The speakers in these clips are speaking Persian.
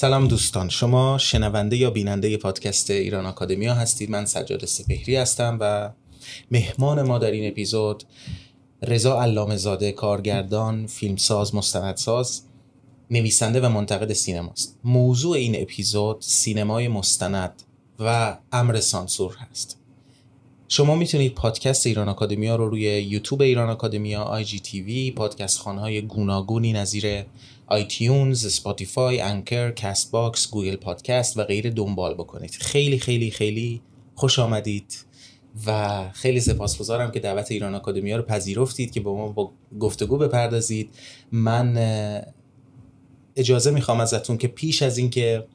سلام دوستان شما شنونده یا بیننده پادکست ایران آکادمیا هستید. من سجاد سپهری هستم و مهمان ما در این اپیزود رضا علامه زاده کارگردان فیلمساز مستندساز نویسنده و منتقد سینماست. موضوع این اپیزود سینمای مستند و امر سانسور هست. شما می‌تونید پادکست ایران آکادمیا رو روی یوتیوب ایران آکادمیا آی جی تی وی پادکست خانهای گوناگونی نظیر iTunes، Spotify، Anchor، Castbox، Google Podcast و غیره دنبال بکنید. خیلی خیلی خیلی خوش آمدید و خیلی سپاسگزارم که دعوت ایران آکادمیا رو پذیرفتید که با ما با گفتگو بپردازید. من اجازه می‌خوام ازتون که پیش از اینکه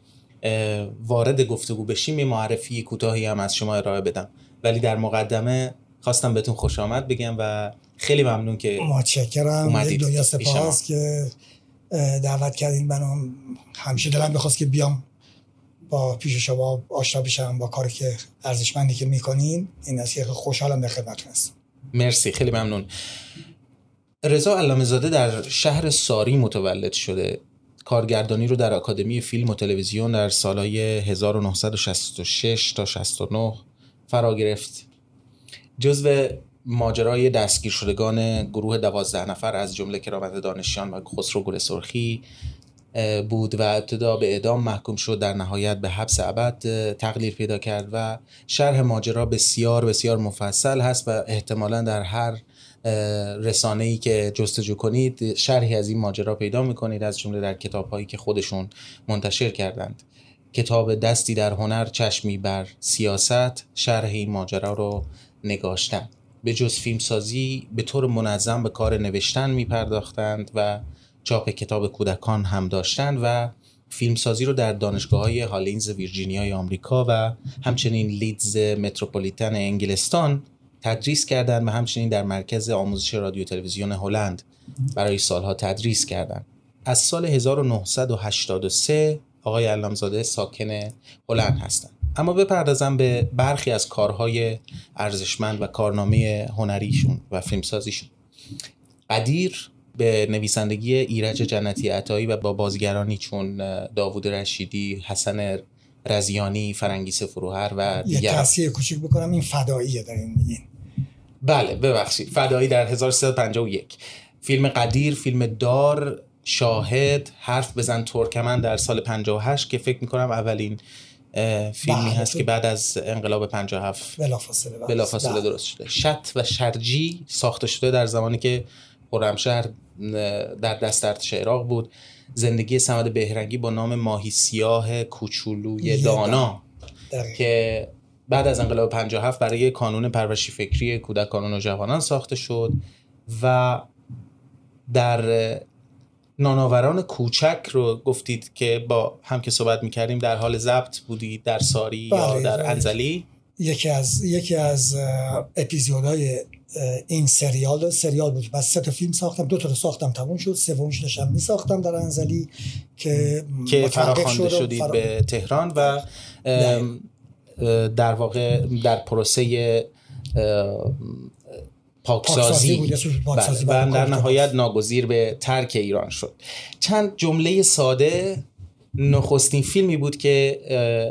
وارد گفتگو بشیم یه معرفی کوتاهی هم از شما ارائه بدم. ولی در مقدمه خواستم بهتون خوش آمد بگم و خیلی ممنون که متشکرم. یک دنیا سپاس که دعوت کردین. منو همیشه دلم بخواست که بیام با پیش شما آشنا بشم با کاری که ارزشمندی که می‌کنین. این است که خوشحالم به خدمتتون هستم. مرسی خیلی ممنون. رضا علامه زاده در شهر ساری متولد شده. کارگردانی رو در آکادمی فیلم و تلویزیون در سالهای 1966 تا 69 فرا گرفت. جزو ماجرای دستگیر شدگان گروه دوازده نفر از جمله کرامت دانشیان و خسرو گل سرخی بود و ابتدا به اعدام محکوم شد. در نهایت به حبس ابد تقلیل پیدا کرد و شرح ماجرا بسیار بسیار مفصل هست و احتمالا در هر رسانه ای که جستجو کنید شرحی از این ماجرا پیدا می‌کنید از جمله در کتاب هایی که خودشون منتشر کردند. کتاب دستی در هنر چشمی بر سیاست شرح این ماجرا رو نگاشتن. به جز فیلمسازی به طور منظم به کار نوشتن می پرداختند و چاپ کتاب کودکان هم داشتند و فیلمسازی رو در دانشگاه های هالینز ویرجینیای آمریکا و همچنین لیدز متروپولیتن انگلستان تدریس کردند و همچنین در مرکز آموزش رادیو تلویزیون هلند برای سالها تدریس کردند. از سال 1983 آقای علامزاده ساکن هلند هستند اما بپردازم به برخی از کارهای ارزشمند و کارنامه هنریشون و فیلمسازیشون. قدیر به نویسندگی ایرج جنتی عطایی و با بازیگرانی چون داوود رشیدی حسن رزیانی فرنگیس فروهر و دیگر یه تصحیح کوچیک بکنم این فداییه در این میگین بله ببخشید. فدایی در 1351 فیلم قدیر فیلم دار شاهد حرف بزن ترکمن در سال 58 که فکر می‌کنم اولین فیلمی بله، هست که بعد از انقلاب 57 بلافاصله بلافاصله بله. درست شده. شط و شرجی ساخته شده در زمانی که خرمشهر در دست ارتش عراق بود. زندگی سمد بهرنگی با نام ماهی سیاه کوچولوی دانا که بعد از انقلاب 57 برای کانون پرورشی فکری کودکان و جوانان ساخته شد و در ناناوران کوچک رو گفتید که با هم که صحبت می‌کردیم در حال ضبط بودید در ساری یا بله، در بله. انزلی؟ یکی از یکی از اپیزودهای این سریال سریال بود. بس سه تا فیلم ساختم دو تا رو ساختم تموم شد. سومش داشتم می ساختم در انزلی که که فراخوانده شدید فرا... به تهران و در واقع در پروسه پاکسازی, پاکسازی بله. و در نهایت ناگزیر به ترک ایران شد. چند جمله ساده نخستین فیلمی بود که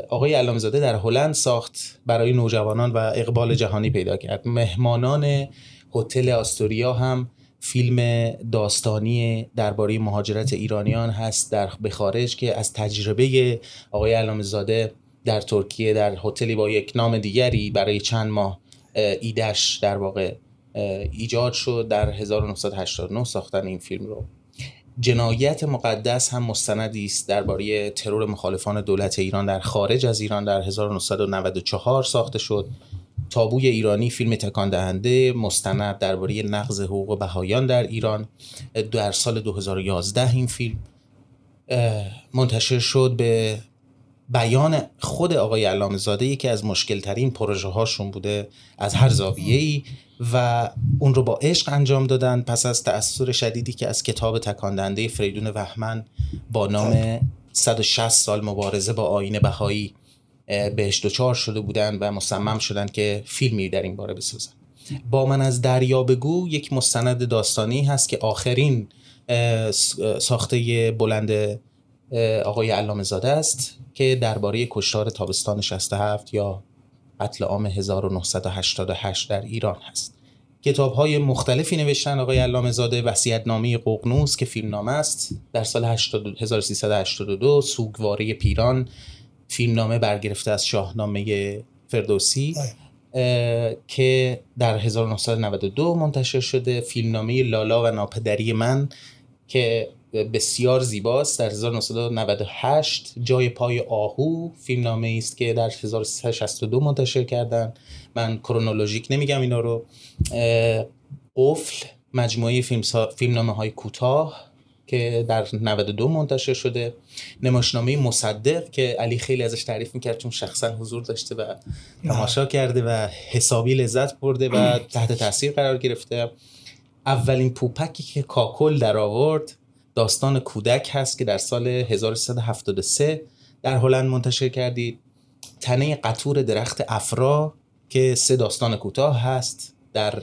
آقای علامزاده در هلند ساخت برای نوجوانان و اقبال جهانی پیدا کرد. مهمانان هتل آستوریا هم فیلم داستانی درباره مهاجرت ایرانیان هست در به خارج که از تجربه آقای علامزاده در ترکیه در هتلی با یک نام دیگری برای چند ماه ایدش در واقع ایجاد شد در 1989 ساختن این فیلم رو. جنایت مقدس هم مستندی است درباره ترور مخالفان دولت ایران در خارج از ایران در 1994 ساخته شد. تابوی ایرانی فیلم تکان دهنده مستند درباره نقض حقوق بهایان در ایران. در سال 2011 این فیلم منتشر شد به بیان خود آقای علامه زاده یکی از مشکل ترین پروژه هاشون بوده از هر زاویه ای و اون رو با عشق انجام دادن. پس از تأثیر شدیدی که از کتاب تکاندنده فریدون وحمن با نام 160 سال مبارزه با آین بهایی بهش دچار شده بودن و مصمم شدن که فیلمی در این باره بسازن. با من از دریا بگو یک مستند داستانی هست که آخرین ساخته بلند آقای علامه زاده است که درباره کشتار تابستان 67 یا قتل عام 1988 در ایران هست. کتاب های مختلفی نوشتن آقای علامه زاده وسیعت نامی ققنوس که فیلمنامه است در سال 1382 سوگواری پیران فیلمنامه برگرفته از شاهنامه فردوسی که در 1992 منتشر شده فیلمنامه لالا و ناپدری من که بسیار زیباست. در 1998 جای پای آهو فیلمنامه است که در 1362 منتشر کردن. من کرونولوژیک نمیگم اینا رو. قفل مجموعه فیلم فیلمنامه های کوتاه که در 92 منتشر شده. نماشنامه مصدق که علی خیلی ازش تعریف می‌کرد چون شخصا حضور داشته و تماشا کرده و حسابی لذت برده و تحت تاثیر قرار گرفته. اولین پوپکی که کاکل در آورد داستان کودک هست که در سال 1373 در هلند منتشر کردید. تنه قطور درخت افرا که سه داستان کوتاه هست در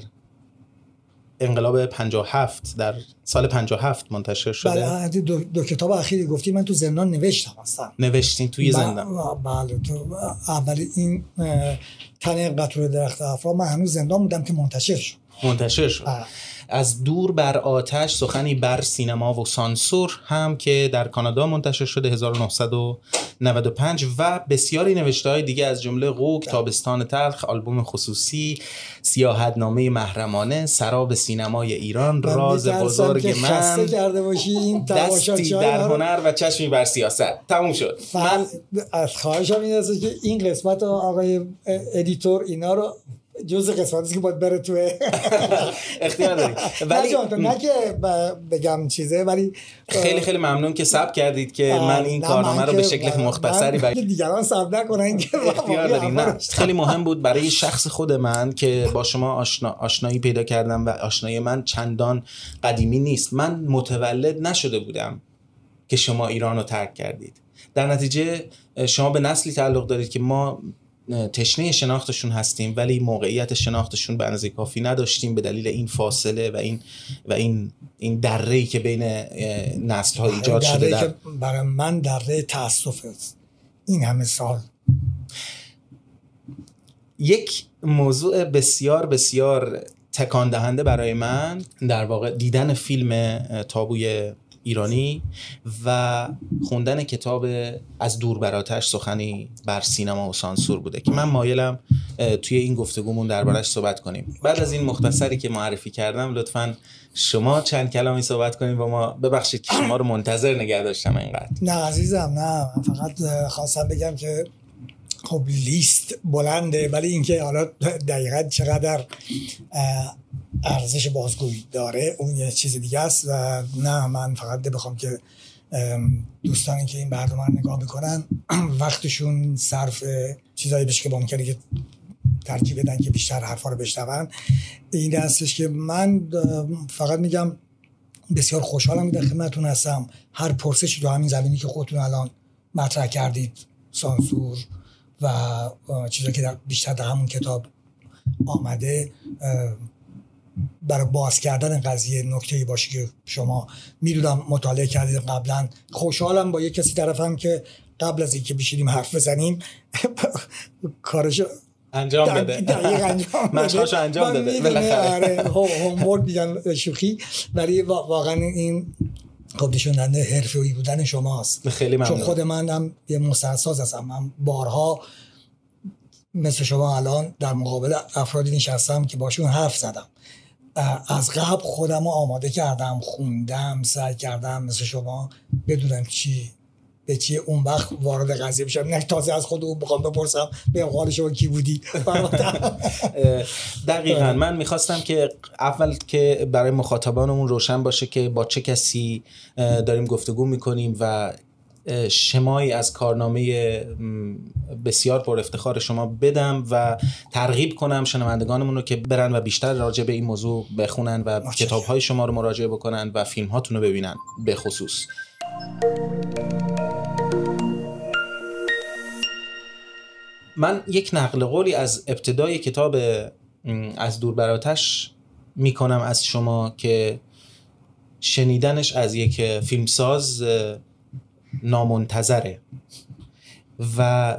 انقلاب 57 در سال 57 منتشر شده. بله دو, دو کتاب اخیری گفتی من تو زندان نوشتم اصلا. نوشتین توی زندان. بله تو اول این تنه قطور درخت افرا من هنوز زندان بودم که منتشر شد. منتشر شد. بله. از دور بر آتش سخنی بر سینما و سانسور هم که در کانادا منتشر شده 1995 و بسیاری نوشته های دیگه از جمله قوک تابستان تلخ آلبوم خصوصی سیاحتنامه محرمانه سراب سینمای ایران راز بزرگ من این دستی در هنر و چشمی بر سیاست. تموم شد. من از خواهشم این که این قسمت آقای ادیتور اینا رو جز قسمتی که باید بره توی. اختیار داری ولی نه که بگم چیزه ولی خیلی خیلی ممنون که سب کردید که من این کارنامه رو به شکل مختصری برای دیگران سب نکنن که اختیار نه خیلی مهم بود برای شخص خود من که با شما آشنا... آشنایی پیدا کردم و آشنایی من چندان قدیمی نیست. من متولد نشده بودم که شما ایران رو ترک کردید. در نتیجه شما به نسلی تعلق دارید که ما تشنه شناختشون هستیم ولی موقعیت شناختشون به اندازه کافی نداشتیم به دلیل این فاصله و این و این این دره که بین نسل ها ایجاد شده در... برای من دره تاسف است. این همه سال. یک موضوع بسیار بسیار تکان دهنده برای من در واقع دیدن فیلم تابوی ایرانی و خوندن کتاب از دور براتش سخنی بر سینما و سانسور بوده که من مایلم توی این گفتگومون دربارش صحبت کنیم. بعد از این مختصری که معرفی کردم لطفا شما چند کلامی صحبت کنیم با ما. ببخشید که شما رو منتظر نگه داشتم اینقدر. نه عزیزم نه. فقط خواستم بگم که خب لیست بلنده ولی اینکه حالا دقیقا چقدر ارزش بازگویی داره اون یه چیز دیگه است و نه من فقط بخوام که دوستانی که این برنامه رو نگاه می‌کنن وقتشون صرف چیزایی بشه که ممکنه که ترجیح بدن که بیشتر حرفا رو بشنون. این هستش که من فقط میگم بسیار خوشحالم در خدمتتون هستم. هر پرسشی تو همین زمینی که خودتون الان مطرح کردید سانسور و چیزایی که بیشتر در همون کتاب آمده برای باز کردن قضیه نکته ای باشه که شما می‌دونم مطالعه کردید قبلا. خوشحالم با یه کسی طرفم که قبل از اینکه بشینیم حرف بزنیم کارش انجام بده. مشقاشو انجام داده بالاخره. هومورک میگن شوخی. ولی واقعا این خب نشون حرفه‌ای بودن شماست. خیلی ممنون. چون خود من هم یه مستساز هستم. من بارها مثل شما الان در مقابل افرادی نشستم که باشون حرف زدم. از قبل خودم رو آماده کردم خوندم سعی کردم مثل شما بدونم چی به چی اون وقت وارد قضیه بشم نه تازه از خود بخوام بپرسم. به قال شما کی بودی؟ دقیقا. من می‌خواستم که اول که برای مخاطبانمون روشن باشه که با چه کسی داریم گفتگو می‌کنیم و شمایی از کارنامه بسیار پر افتخار شما بدم و ترغیب کنم شنوندگانمون رو که برن و بیشتر راجع به این موضوع بخونن و کتاب های شما رو مراجعه بکنن و فیلم هاتون رو ببینن. به خصوص. من یک نقل قولی از ابتدای کتاب از دور براتش می‌کنم از شما که شنیدنش از یک فیلمساز نامنتظره. و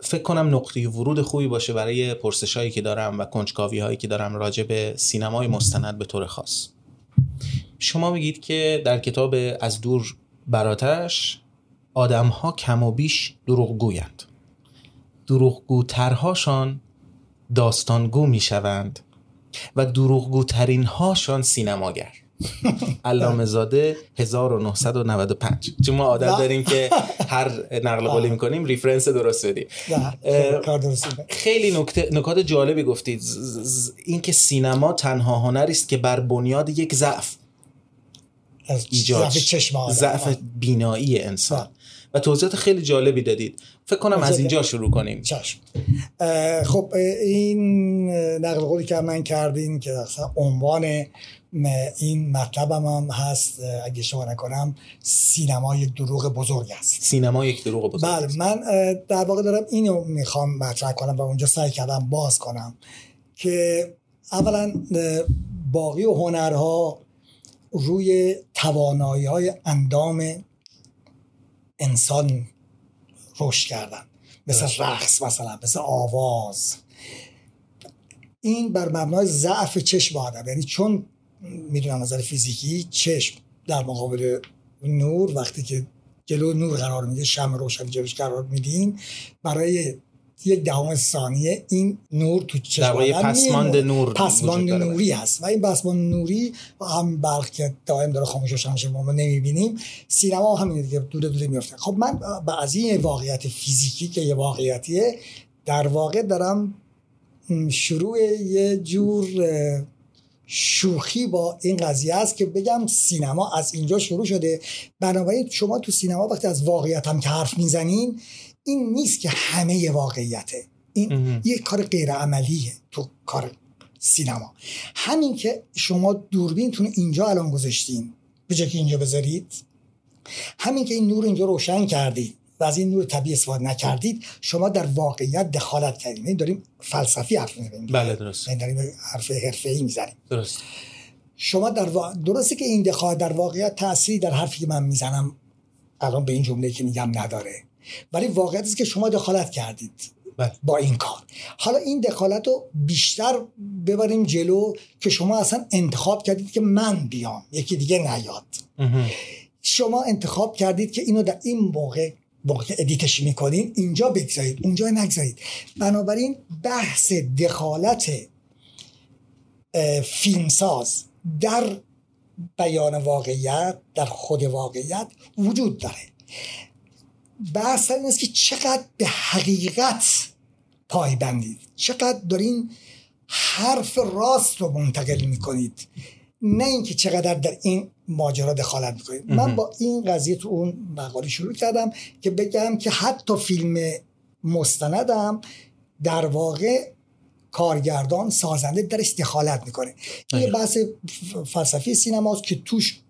فکر کنم نقطه ورود خوبی باشه برای پرسش هایی که دارم و کنجکاوی هایی که دارم راجع به سینمای مستند به طور خاص. شما میگید که در کتاب از دور براتش آدم ها کم و بیش دروغگویند. دروغگوترهاشان داستانگو می‌شوند و دروغگوترین هاشان سینماگر علامه زاده 1995 چون ما عادت داریم که هر نقل قولی می‌کنیم ریفرنس درست بدیم. خیلی نکات جالبی گفتید. اینکه سینما تنها هنری است که بر بنیاد یک ضعف ایجاد ضعف بینایی انسان. و توضیحات خیلی جالبی دادید. فکر کنم از اینجا شروع کنیم. چشم. خب این نقل قولی که من کردین که عنوان این مطلبم هم هست اگه شما نکنم سینما یک دروغ بزرگ است. سینما یک دروغ بزرگ بله من در واقع دارم اینو می‌خوام مطرح کنم و اونجا سعی کردم باز کنم که اولا باقی و هنرها روی توانایی های اندام انسان رشد کردن. مثل رقص مثلا مثل آواز. این بر مبنای ضعف چشم آدم. یعنی چون می‌دونم نظر فیزیکی چشم در مقابل نور وقتی که جلو نور قرار میده شم روشن جلوش قرار میدین برای یک دهم ثانیه این نور تو چشم پسماند نور پسماند نوری هست. و این پسماند نوری و هم برق که دائم داره خاموش میشه ما نمی‌بینیم سینما همین دیگه دوره دوره میفته خب من از این واقعیت فیزیکی که یه واقعیتیه در واقع دارم شروع یه جور شوخی با این قضیه است که بگم سینما از اینجا شروع شده. بنابراین شما تو سینما وقتی از واقعیت هم که حرف می‌زنین این نیست که همه واقعیته. این یه کار غیر عملیه تو کار سینما. همین که شما دوربینتون اینجا الان گذاشتین به که اینجا بذارید همین که این نور اینجا روشن کردید و از این نور طبیعی استفاده نکردید شما در واقعیت دخالت کردید. این یعنی داریم فلسفی حرف می‌زنیم. بله درست. این یعنی داریم حرف حرفه‌ای می‌زنیم. درست. شما در درسته که این دخالت در واقعیت تأثیری در حرفی که من می‌زنم الان به این جمله که میگم نداره. ولی واقعیت است که شما دخالت کردید بله. با این کار. حالا این دخالت رو بیشتر ببریم جلو که شما اصلا انتخاب کردید که من بیام یکی دیگه نیاد. شما انتخاب کردید که اینو در این موقع موقع که ادیتش می‌کنین اینجا بگذارید اونجا نگذارید. بنابراین بحث دخالت فیلمساز در بیان واقعیت در خود واقعیت وجود داره. بحث این است که چقدر به حقیقت پایبندید چقدر دارین حرف راست رو منتقل می‌کنید. نه اینکه چقدر در این ماجرا دخالت می‌کنید. من با این قضیه تو اون مقاله شروع کردم که بگم که حتی فیلم مستندم در واقع کارگردان سازنده درش دخالت می‌کنه. این یه بحث فلسفی سینماست که توش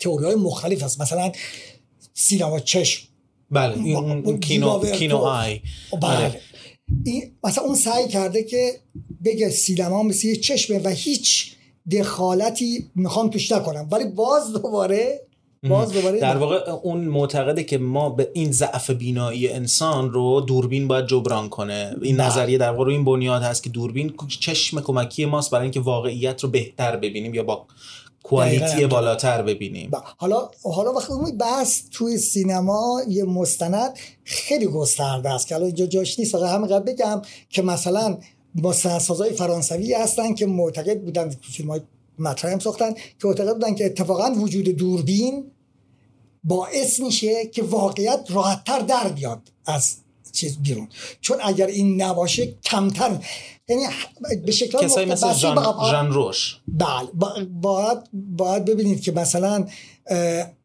تئوری های مختلف هست. مثلا سینما چشم. بله این کینو, کینو آی بله. آره. این مثلا اون سعی کرده که بگه سینما مثل یه چشمه و هیچ دخالتی می‌خوام توش نکنم. ولی باز دوباره باز دوباره در واقع اون معتقده که ما به این ضعف بینایی انسان رو دوربین باید جبران کنه. این بله. نظریه در واقع این بنیاد هست که دوربین چشم کمکی ماست برای اینکه واقعیت رو بهتر ببینیم یا با کوالیتی بالاتر ببینیم. حالا حالا وقتی بحث توی سینما یه مستند خیلی گسترده است که حالا اینجا جاش نیست. فقط همین بگم که مثلا مستندسازهای فرانسوی هستن که معتقد بودن فیلم های مطرح هم ساختن که معتقد بودن که اتفاقا وجود دوربین باعث میشه که واقعیت راحتتر در بیاد از چیز بیرون. چون اگر این نباشه کمتر یعنی به شکل کسایی مثل جان, روش. بله. باید, باید ببینید که مثلا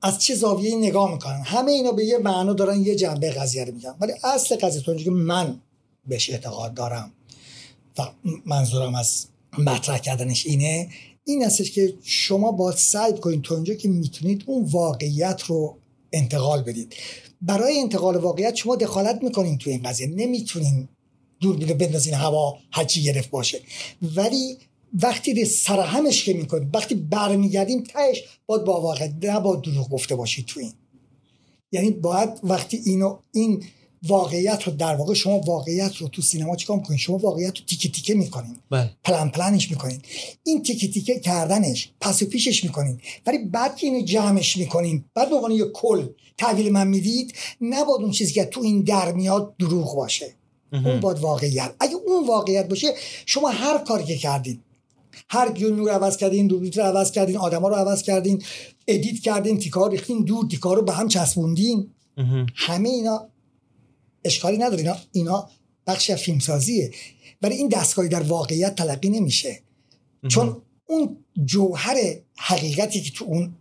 از چه زاویه نگاه می‌کنن. همه اینا به یه معنا دارن یه جنبه قضیه رو میگن. ولی اصل قضیه که من بهش اعتقاد دارم و منظورم از مطرح کردنش اینه این هستش که شما باید سعی کنید تا اونجا که می‌تونید اون واقعیت رو انتقال بدید. برای انتقال واقعیت شما دخالت می‌کنین تو این قضیه. نمی‌تونین دوربین بندازین هوا هرچی گرفت باشه. ولی وقتی سرهمش که می‌کنید وقتی برمیگردیم تهش باید با واقع نه با دروغ گفته باشید تو این. یعنی باید وقتی اینو این واقعیت رو در واقع شما واقعیت رو تو سینما چیکار می‌کنین؟ شما واقعیت رو تیکه تیکه می‌کنین. بله. پلن پلنش می‌کنین. این تیکه تیکه کردنش پس و پیشش می‌کنین. ولی بعد که اینو جمعش می‌کنین بعد به یه کل تحویل من می‌دید نباید اون چیزی که تو این در میاد دروغ باشه. اون باید واقعیت. اگه اون واقعیت باشه شما هر کاری که کردین هر گیون رو عوض کردین دوبلیت رو عوض کردین آدما رو عوض کردین ادیت کردین تیکار ریختین دور تیکار رو به هم چسبوندین. همه اینا اشکالی نداره. اینا اینا بخش فیلمسازیه. ولی این دستگاهی در واقعیت تلقی نمیشه. چون اون جوهر حقیقتی که تو اون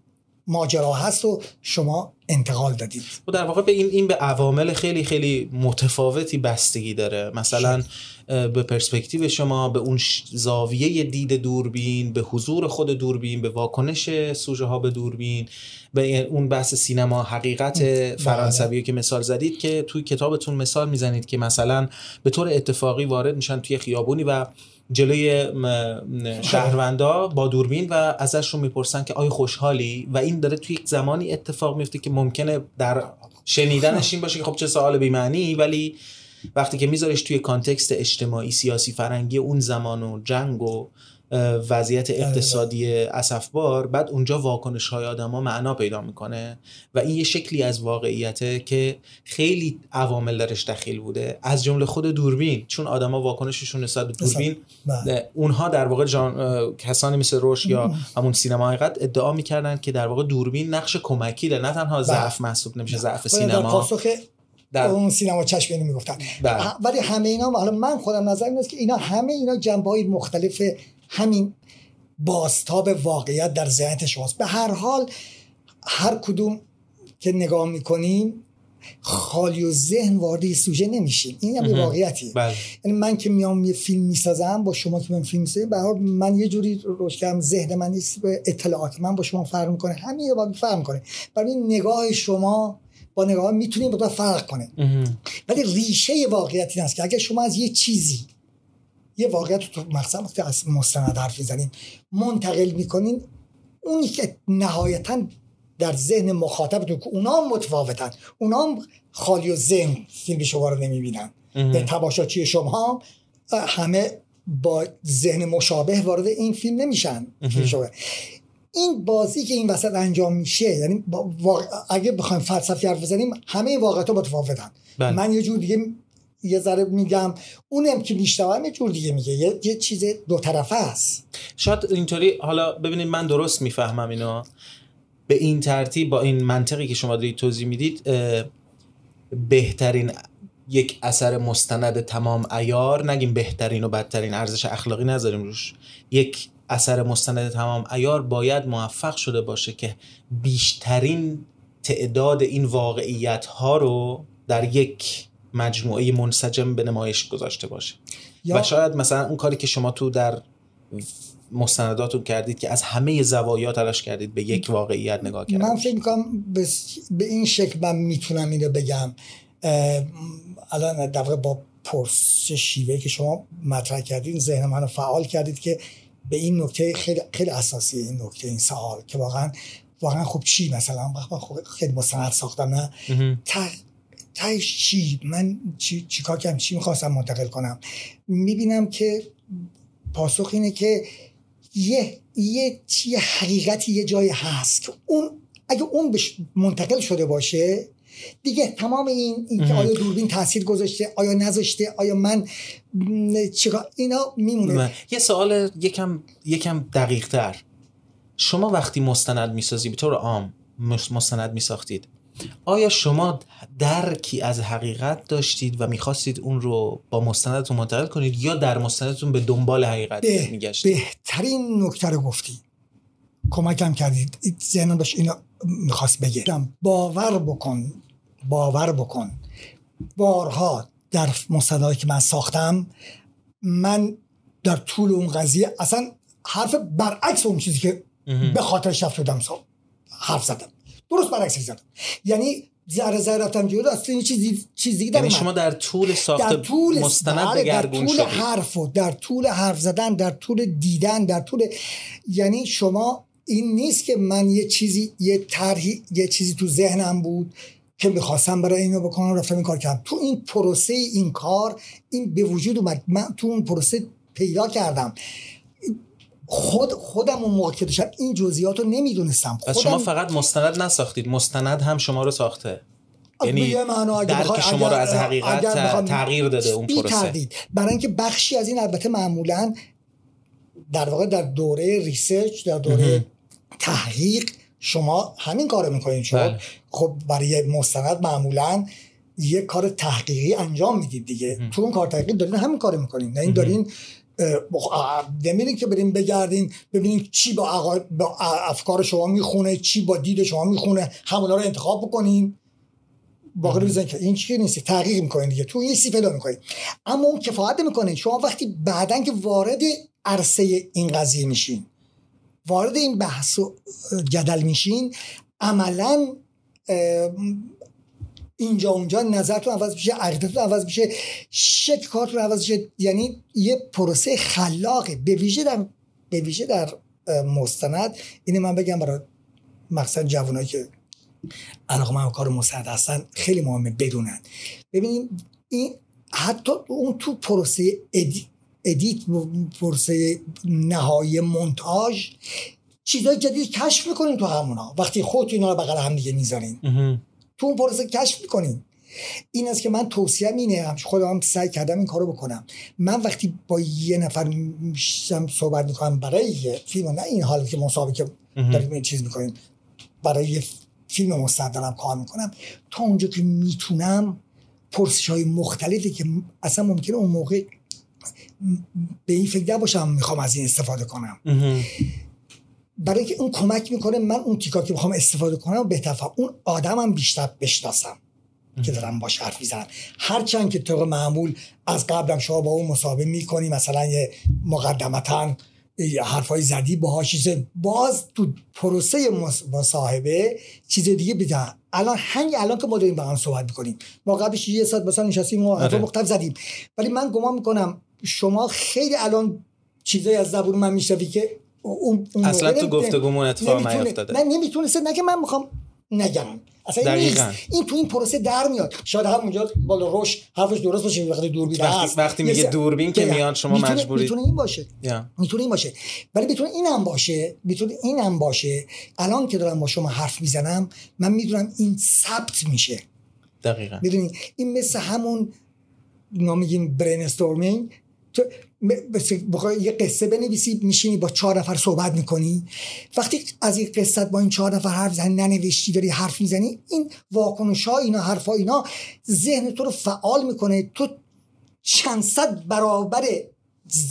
ماجرا هست و شما انتقال دادید. و در واقع به این این به عوامل خیلی خیلی متفاوتی بستگی داره. مثلا به پرسپکتیو شما به اون زاویه دید دوربین به حضور خود دوربین به واکنش سوژه ها به دوربین به اون بحث سینما حقیقت بله. فرانسوی که مثال زدید که توی کتابتون مثال می‌زنید که مثلا به طور اتفاقی وارد میشن توی خیابونی و جلوی شهروندا با دوربین و ازش رو می‌پرسن که آیا خوشحالی؟ و این داره توی یک زمانی اتفاق میفته که ممکنه در شنیدنش این باشه که خب چه سوال بیمعنی ولی وقتی که میذارش توی کانتکست اجتماعی سیاسی فرنگی اون زمان و جنگ و وضعیت بله، بله. اقتصادی اسفبار بعد اونجا واکنش های آدم ها معنا پیدا می‌کنه و این یه شکلی از واقعیته که خیلی عوامل درش دخیل بوده. از جمله خود دوربین چون آدما واکنششون نسبت به دوربین بله. اونها در واقع جان... کسانی مثل روش یا همون سینما حقیقت ادعا می‌کردن که در واقع دوربین نقش کمکی داره. نه تنها ضعف محسوب نمیشه ضعف سینما. در اون سینما چشمینی می‌گفتن. ولی همه اینا حالا من خودم نظر است که اینا همه اینا جنبه های مختلف همین باستاب واقعیت در ذهنت شماست. به هر حال هر کدوم که نگاه می‌کنیم خالی و ذهن وارد سوژه نمیشیم. این هم واقعیتی بله. یعنی من که میام یه فیلم می‌سازم با شما که من فیلم می‌سازم به من یه جوری روشکم ذهن من نیست به اطلاعات من با شما فرق می‌کنه. همین یه باید فرق می‌کنه. برای نگاه شما با نگاه می‌تونیم با فرق کنه. ولی ریشه واقعیتی این است که اگر شما از یه چیزی یه واقعیت تو مثلا از مستند حرف می‌زنیم منتقل می‌کنین اونی که نهایتا در ذهن مخاطبتون که اونا متفاوتن اونا خالی و ذهن فیلم شما رو نمی‌بینن. به تباشاچی شما همه با ذهن مشابه وارد این فیلم نمیشن. این بازی که این وسط انجام میشه یعنی اگه بخوایم فلسفی حرف بزنیم همه واقعیت متفاوتن. بله. من یه جور دیگه یه ذره میگم اونم که میشنوم یه جور دیگه میگه. یه, یه چیز دو طرفه است. شاید اینطوری حالا ببینید من درست می‌فهمم اینو. به این ترتیب با این منطقی که شما دارید توضیح می‌دید بهترین یک اثر مستند تمام ایار نگیم بهترین و بدترین ارزش اخلاقی نذاریم روش. یک اثر مستند تمام ایار باید موفق شده باشه که بیشترین تعداد این واقعیت ها رو در یک مجموعه منسجم به نمایش گذاشته باشه. و شاید مثلا اون کاری که شما تو در مستنداتون کردید که از همه زوایا تلاش کردید به یک واقعیت نگاه کردید. من فکر می‌کنم به این شکل من می‌تونم اینو بگم. الان در با پرس شیوه که شما مطرح کردید ذهن منو فعال کردید که به این نکته خیلی خیلی اساسی این نکته این سوال که واقعا واقعا خوب چی مثلا؟ خب خیلی مستند ساختم نه تایش چی؟ من چی, چی کار کردم؟ چی می‌خواستم منتقل کنم؟ می‌بینم که پاسخ اینه که یه یه چی حقیقتی یه جای هست که اون اگه اون منتقل شده باشه دیگه تمام این, این که آیا دوربین تاثیر گذاشته آیا نذاشته آیا من چیکار اینا میمونه. یه سوال یکم یکم دقیق تر شما وقتی مستند می‌سازی به طور عام مستند میساختید آیا شما درکی از حقیقت داشتید و می‌خواستید اون رو با مستندتون منتقل کنید یا در مستندتون به دنبال حقیقت به میگشتید؟ بهترین نکته رو گفتی. کمکم کردید. ذهنم داشت اینو می‌خواست بگه. باور بکن باور بکن. بارها در مستندهایی که من ساختم من در طول اون قضیه اصلا حرف برعکس اون چیزی که به خاطر شفت شدم حرف زدم. درست برعکس زدم یعنی ذره ذره رفتم جلو اصلا این چیزی چیزی یعنی شما در طول ساخت در طول مستند در طول حرف و در طول حرف زدن در طول دیدن در طول یعنی شما این نیست که من یه چیزی یه طرحی یه چیزی تو ذهنم بود که می‌خواستم برای اینو بکنم رفتم این کار کردم. تو این پروسه این کار این به وجود اومد. من تو اون پروسه پیدا کردم. خود خودم اون موقع که داشتم. این جزئیات رو نمی‌دونستم. خودم... شما فقط مستند نساختید. مستند هم شما رو ساخته. یعنی درک شما رو از حقیقت تغییر داده اون پروسه. برای اینکه بخشی از این البته معمولا در واقع در دوره ریسرچ در دوره تحقیق شما همین کارو می‌کنید چون بله. خب برای مستند معمولا یه کار تحقیقی انجام می‌دید دیگه. تو اون کار تحقیقی دارین همین کارو می‌کنین. نه این دارین نمیرین که بریم بگردین ببینین چی با, با افکار شما می‌خونه چی با دید شما می‌خونه همونا رو انتخاب بکنین باقی بزن که این چیزی نیست تحقیق می‌کنین دیگه. تو این سی پیدا می‌کنین. اما اون کفایت می‌کنه شما وقتی بعدا که وارد عرصه این قضیه میشین وارد این بحث و جدل میشین عملا اینجا اونجا نظرتون عوض میشه عقیدتون عوض میشه شک کارتون عوض میشه یعنی یه پروسه خلاقه. به ویژه در به ویژه در مستند. اینه من بگم برای مقصد جوانایی که علاقه من کار مستند هستن خیلی مهمه بدونن. ببینیم این حتی اون تو پروسه ادی ادیت پروسه نهایی مونتاژ چیزای جدید کشف می‌کنین تو همونا. وقتی خودتون اینا رو بغل هم دیگه می‌ذارین. تو اون پروسه کشف می‌کنین این است که من توصیه اینه خودم سعی کردم این کارو بکنم. من وقتی با یه نفر میشم صحبت می‌کنم برای یه فیلم نه این حالی که مسابقه داریم این چیز می‌کنیم برای یه فیلم مستند دارم کار می‌کنم. تا اونجا که می‌تونم پرسش های مختلفی که اصلا ممکنه اون موقع به این فکر باشم می‌خوام از این استفاده کنم. برای که اون کمک می‌کنه من اون تیکا که می‌خوام استفاده کنم بهتر اون آدمم بیشتر بشناسم که دارم باش حرف می‌زنم. هرچند که طور معمول از قبلم شما با اون مسابقه می‌کنی مثلا یه مقدمتا حرفای زدی باهاش باز تو پروسه مصاحبه چیز دیگه بدن الان همین الان که ما داریم با هم صحبت می‌کنیم. ما قبلش یه ساعت مثلا نشستیم و حرف آره. مختلف زدیم. ولی من گمان می‌کنم شما خیلی الان چیزایی از زبون من می‌شوی که اون, اصلا تو گفتگومون اتفاق نیفتاده. نه نمی‌تونسته نه که من می‌خوام نگم. اصلا این, این تو این پروسه در میاد. شاید همونجا بالا روش حرفش درست باشه وقتی دوربین وقتی, هست. وقتی میگه دوربین که میاد شما می‌تونه، مجبورید می‌تونه این باشه. می‌تونه این باشه. ولی می‌تونه اینم باشه. می‌تونه اینم باشه. الان که دارم با شما حرف می‌زنم من می‌دونم این ثبت میشه. دقیقا. می‌دونی؟ این مثل همون ما میگیم برین استورمینگ یه قصه بنویسی میشینی با چهار نفر صحبت می‌کنی. وقتی از این قصت با این چهار نفر حرف زنی ننوشتی داری حرف می‌زنی این واکنش ها اینا حرف ها اینا ذهن تو رو فعال می‌کنه. تو چند صد برابر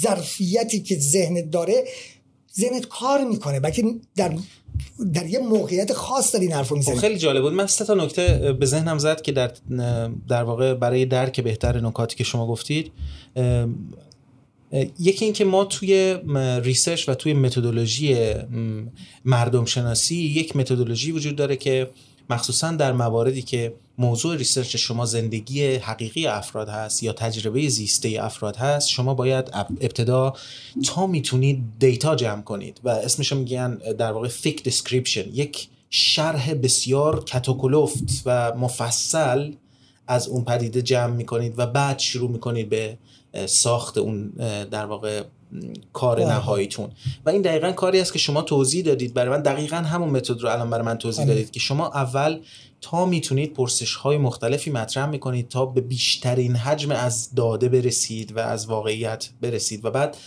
ظرفیتی که ذهنت داره ذهنت کار می‌کنه. بلکه در در یه موقعیت خاص داری حرفو می‌زنی. خب، خیلی جالب بود. من سه تا نکته به ذهنم زد که در در واقع برای درک بهتر نکاتی که شما گفتید یکی اینکه ما توی research و توی متدولوژی مردم شناسی یک متدولوژی وجود داره که مخصوصا در مواردی که موضوع research شما زندگی حقیقی افراد هست یا تجربه زیسته افراد هست شما باید ابتدا تا می‌تونید data جمع کنید و اسمشو میگن در واقع thick description یک شرح بسیار کت و کلفت و مفصل از اون پدیده جمع می‌کنید و بعد شروع می‌کنید به ساخت اون در واقع کار نهاییتون. و این دقیقا کاری است که شما توضیح دادید برای من. دقیقا همون متد رو الان برای من توضیح. دادید که شما اول تا می‌تونید پرسش های مختلفی مطرح می‌کنید تا به بیشترین حجم از داده برسید و از واقعیت برسید و بعد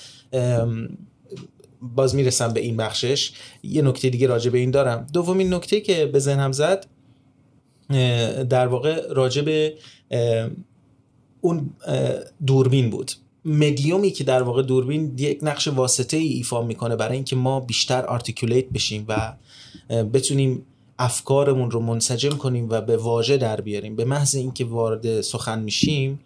باز می‌رسم به این بخشش. یه نکته دیگه راجع به این دارم. دومین نکته که به ذهنم زد در واقع راجع به اون دوربین بود. مدیومی که در واقع دوربین یک نقش واسطه ای ایفا می‌کنه برای اینکه ما بیشتر آرتیکولیت بشیم و بتونیم افکارمون رو منسجم کنیم و به واژه در بیاریم. به محض اینکه وارد سخن میشیم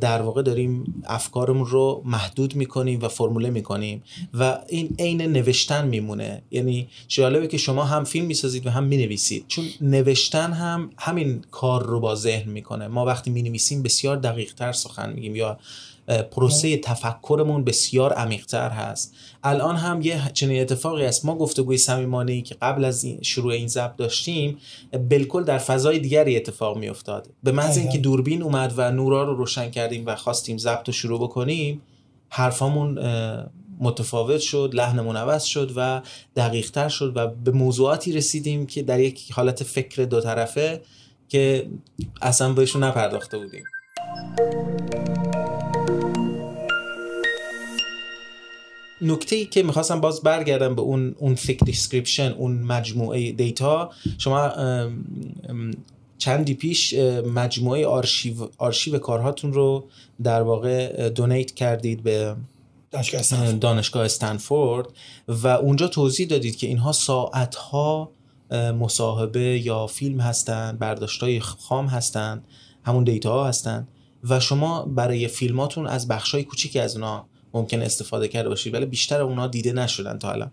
در واقع داریم افکارمون رو محدود می‌کنیم و فرموله می‌کنیم و این عین نوشتن میمونه. یعنی جالبه که شما هم فیلم می‌سازید و هم می‌نویسید. چون نوشتن هم همین کار رو با ذهن می‌کنه. ما وقتی می‌نویسیم بسیار دقیق تر سخن میگیم یا پروسه تفکرمون بسیار عمیقتر هست. الان هم یه چنین اتفاقی است ما گفتگوی صمیمانه ای که قبل از این شروع این ضبط داشتیم بالکل در فضای دیگری اتفاق می افتاد به محض اینکه دوربین اومد و نورا رو روشن کردیم و خواستیم ضبط رو شروع بکنیم حرفامون متفاوت شد لحنمون عوض شد و دقیق تر شد و به موضوعاتی رسیدیم که در یک حالت فکر دو طرفه که اصلا بهشون نپرداخته بودیم. نکته ای که می‌خواستم باز برگردم به اون اون thick description اون مجموعه data شما چندی پیش مجموعه آرشیو آرشیو کارهاتون رو در واقع donate کردید به دانشگاه استنفورد. و اونجا توضیح دادید که اینها ساعتها مصاحبه یا فیلم هستند برداشتای خام هستند همون دیتا ها هستند و شما برای فیلماتون از بخشای کوچیکی از اونا ممکن استفاده کرده باشید ولی بیشتر اونا دیده نشدن تا الان.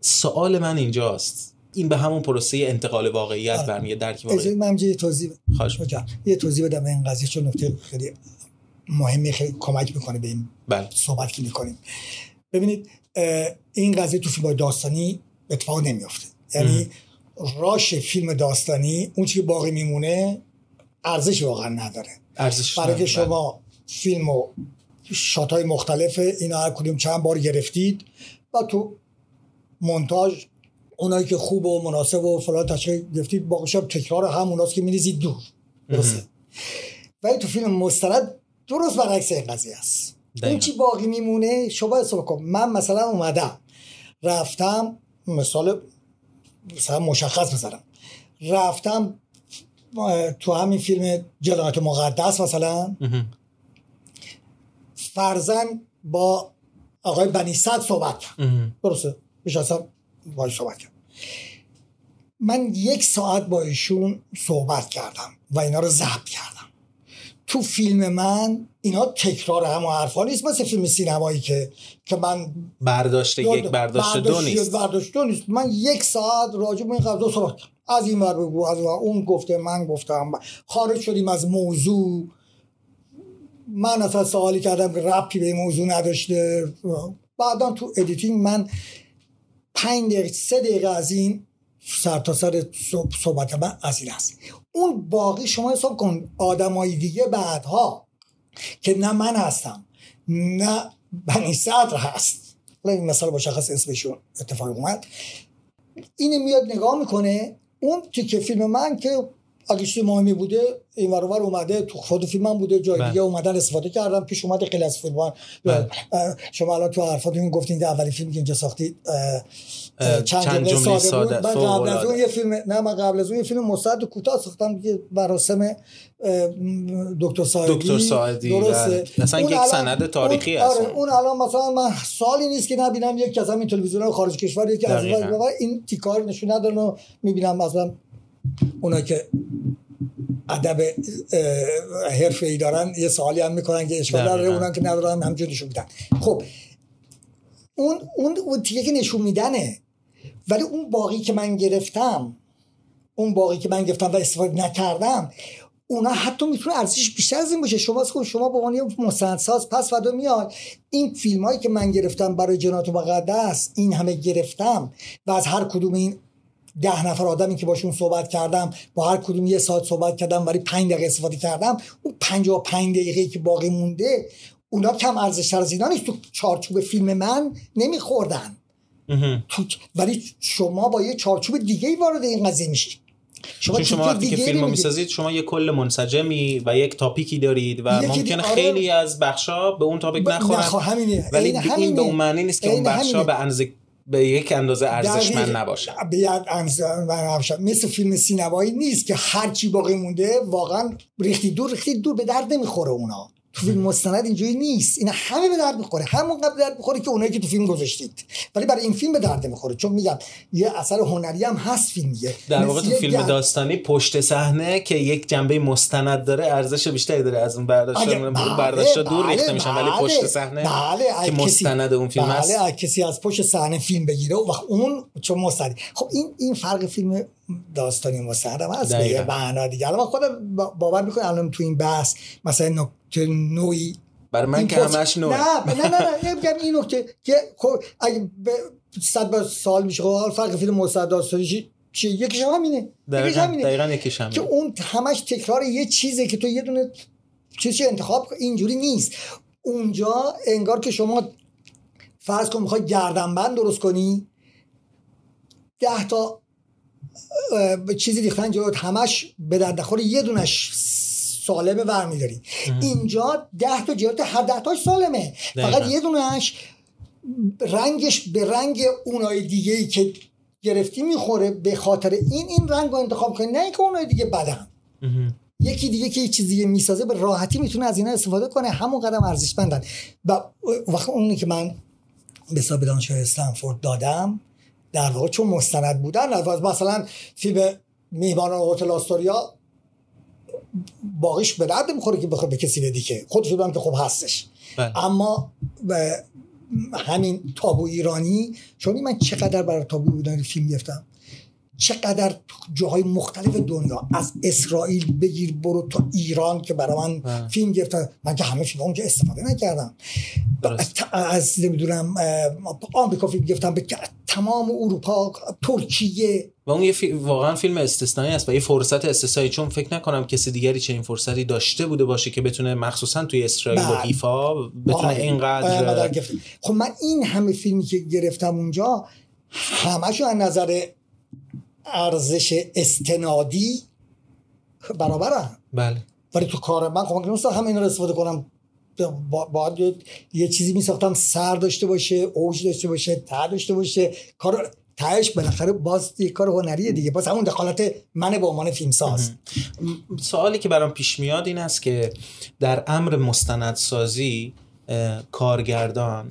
سوال من اینجاست. این به همون پروسه انتقال واقعیت آره. برمیگه درک واقعی. من یه توضیح یه توضیح بدم این قضیه چون نکته خیلی مهمی خیلی کمک می‌کنه به این بله. صحبت که می‌کنیم. ببینید این قضیه تو فیلم داستانی اتفاق نمیافته. یعنی راش فیلم داستانی اون چی باقی میمونه ارزش واقعا نداره. ارزش برای که شما بله. شات های مختلف اینا هر کدوم چند بار گرفتید و تو مونتاژ اونایی که خوب و مناسب و فلان تشکیل گرفتید شب تکرار هموناست که میریزید دور. درسته؟ ولی تو فیلم مستند درست برعکس این قضیه است. اون چی باقی میمونه شما حساب کن من مثلا اومدم رفتم مثال مثلا مشخص بزنم. رفتم تو همین فیلم جلالت مقدس مثلا. فرزن با آقای بنی صد صحبت کرد. درسته؟ اصلا باید صحبت کرد. من یک ساعت با ایشون صحبت کردم و اینا رو ضبط کردم. تو فیلم من اینا تکرار هم حرفا نیست مثل فیلم سینمایی که که من برداشت یک برداشت دو نیست. برداشت دو نیست. من یک ساعت راجع به این قضا صحبت از این ور بگو از اون گفته من گفتم خارج شدیم از موضوع. من اصلا سوالی کردم که ربطی به موضوع نداشته. بعدا تو editing من پنج دقیقه سه دقیقه از این سر تا سر صحبت من از این هست اون باقی شما حساب کن آدمای دیگه بعدها که نه من هستم نه بنی صدر هست. این مثال مشخص اسمشون اتفاق اومد. اینه میاد نگاه می‌کنه اون تیکه فیلم من که اگه چیز مهمی بوده این ورور اومده تو خود هم بوده جای بله. دیگه اومدن استفاده کردم پیش اومده خیلی از فیلم بله. شما الان تو حرفاتون گفتین که اولین فیلمی که اینجا ساختید چند, چند جمله ساده, بود. من قبل از اون یه فیلم نه من قبل از اون یه فیلم مستعد کوتاه ساختم که مراسم دکتر ساعدی. دکتر ساعدی درسته. بله. مثلا یک سند تاریخی هست. آره اون الان مثلا من سالی نیست که نبینم یک از همین تلویزیون خارج کشور یکی از این تیکار نشون ندارن و می‌بینم مثلا اونا که ادب حرفه ای دارن یه سوالی هم می‌کنن که اشکال داره اونان که ندارن همجور نشون میدن. خب اون اون اون که نشون میدنه ولی اون باقی که من گرفتم اون باقی که من گرفتم و استفاده نکردم اونا حتی می‌تونه ارزش بیشتر از این باشه. شما خب شما به عنوان مستندساز پس فدا میاد این فیلم هایی که من گرفتم برای جنات مقدس این همه گرفتم و از هر کدوم این ده نفر آدمی که باشون صحبت کردم با هر کدوم یه ساعت صحبت کردم ولی پنج دقیقه استفاده کردم. اون و پنج دقیقه که باقی مونده اونا کم ارزش از اینا نیست. تو چارچوب فیلم من نمیخوردن. تو ولی شما با یه چارچوب دیگه ای وارد این قضیه میشید شما شما وقتی که فیلم می‌سازید شما یه کل منسجمی و یک تاپیکی دارید و ممکن آره. خیلی از بخشا به اون تاپیک نخورن. ولی این به اون معنی نیست که اون بخشا به اندازه به یک اندازه ارزشمند نباشه به یک اندازه مثل فیلم سینمایی نیست که هر چی باقی مونده واقعا ریختی دور ریختی دور به درد نمی‌خوره اونا. فیلم مستند اینجوری نیست. اینا همه به درد می‌خوره. همون قبل درد می‌خوره که اونایی که تو فیلم گذاشتید. ولی برای این فیلم به درد می‌خوره چون میگم یه اثر هنری هم هست فیلم دیگه در واقع تو فیلم داستانی پشت صحنه که یک جنبه مستند داره ارزش بیشتری داره از اون برداشت بله برداشت دور بله ریخته میشن ولی پشت بله، صحنه بله که مستند اون فیلم بله کسی از پشت صحنه فیلم بگیره و اون چون مستند خب این این فرق فیلم داستانی مستندم هست به یه معنا دیگه. الان خودم باور می‌کنم الان تو این بحث مثلا نکته نوعی برای من که همش نوع نه نه نه نه این نکته که خب اگه صد سال میشه خب فرق فیلم مستند داستانی چی یکیش همینه. یکیش همینه. دقیقاً یکیش همینه. که اون همش تکرار یه چیزه که تو یه دونه چیزی انتخاب اینجوری نیست. اونجا انگار که شما فرض کن می‌خوای گردنبند درست کنی ده تا چیزی ریختن جلوت همش به درد خور یه دونش سالمه برمیداری. اینجا ده تا جلوت هر ده تاش سالمه. فقط یه دونش رنگش به رنگ اونای دیگه ای که گرفتی می‌خوره. به خاطر این این رنگ رو انتخاب کنی نه اینکه اونای دیگه بدن. یکی دیگه که یه چیز دیگه می‌سازه به راحتی می‌تونه از اینا استفاده کنه. همون قدم ارزشمندن. و وقت اونی که من به حساب دانشگاه استنفورد دادم در واقع چون مستند بودن مثلا فیلم میهمانان هتل آستوریا باقیش به درد می‌خوره که بخواد به کسی بدی که خودش بودم که خوب هستش بله. اما همین تابو ایرانی چون من چقدر برای تابو ایرانی فیلم گرفتم چقدر جاهای مختلف دنیا از اسرائیل بگیر برو تا ایران که برای من فیلم گرفتن. من که همه فیلم اونجا استفاده نکردم. از نمی‌دونم آمریکا فیلم گرفتم به تمام اروپا ترکیه. و اون یه واقعا فیلم استثنایی است و یه فرصت استثنایی چون فکر نکنم کسی دیگری چه این فرصتی داشته بوده باشه که بتونه مخصوصا توی اسرائیل و بله. ایفا بتونه بله. اینقدر خب من این همه فیلمی که گرفتم اونجا همشو از نظر ارزش استنادی برابرن. بله. ولی تو کار من خب من همین رو استفاده کنم. باید یه چیزی می ساختم سر داشته باشه اوج داشته باشه تا داشته باشه. کار تهش بالاخره باز یه کار هنریه دیگه. باز همون دخالت من به عنوان فیلمساز. سوالی که برام پیش میاد این است که در امر مستندسازی کارگردان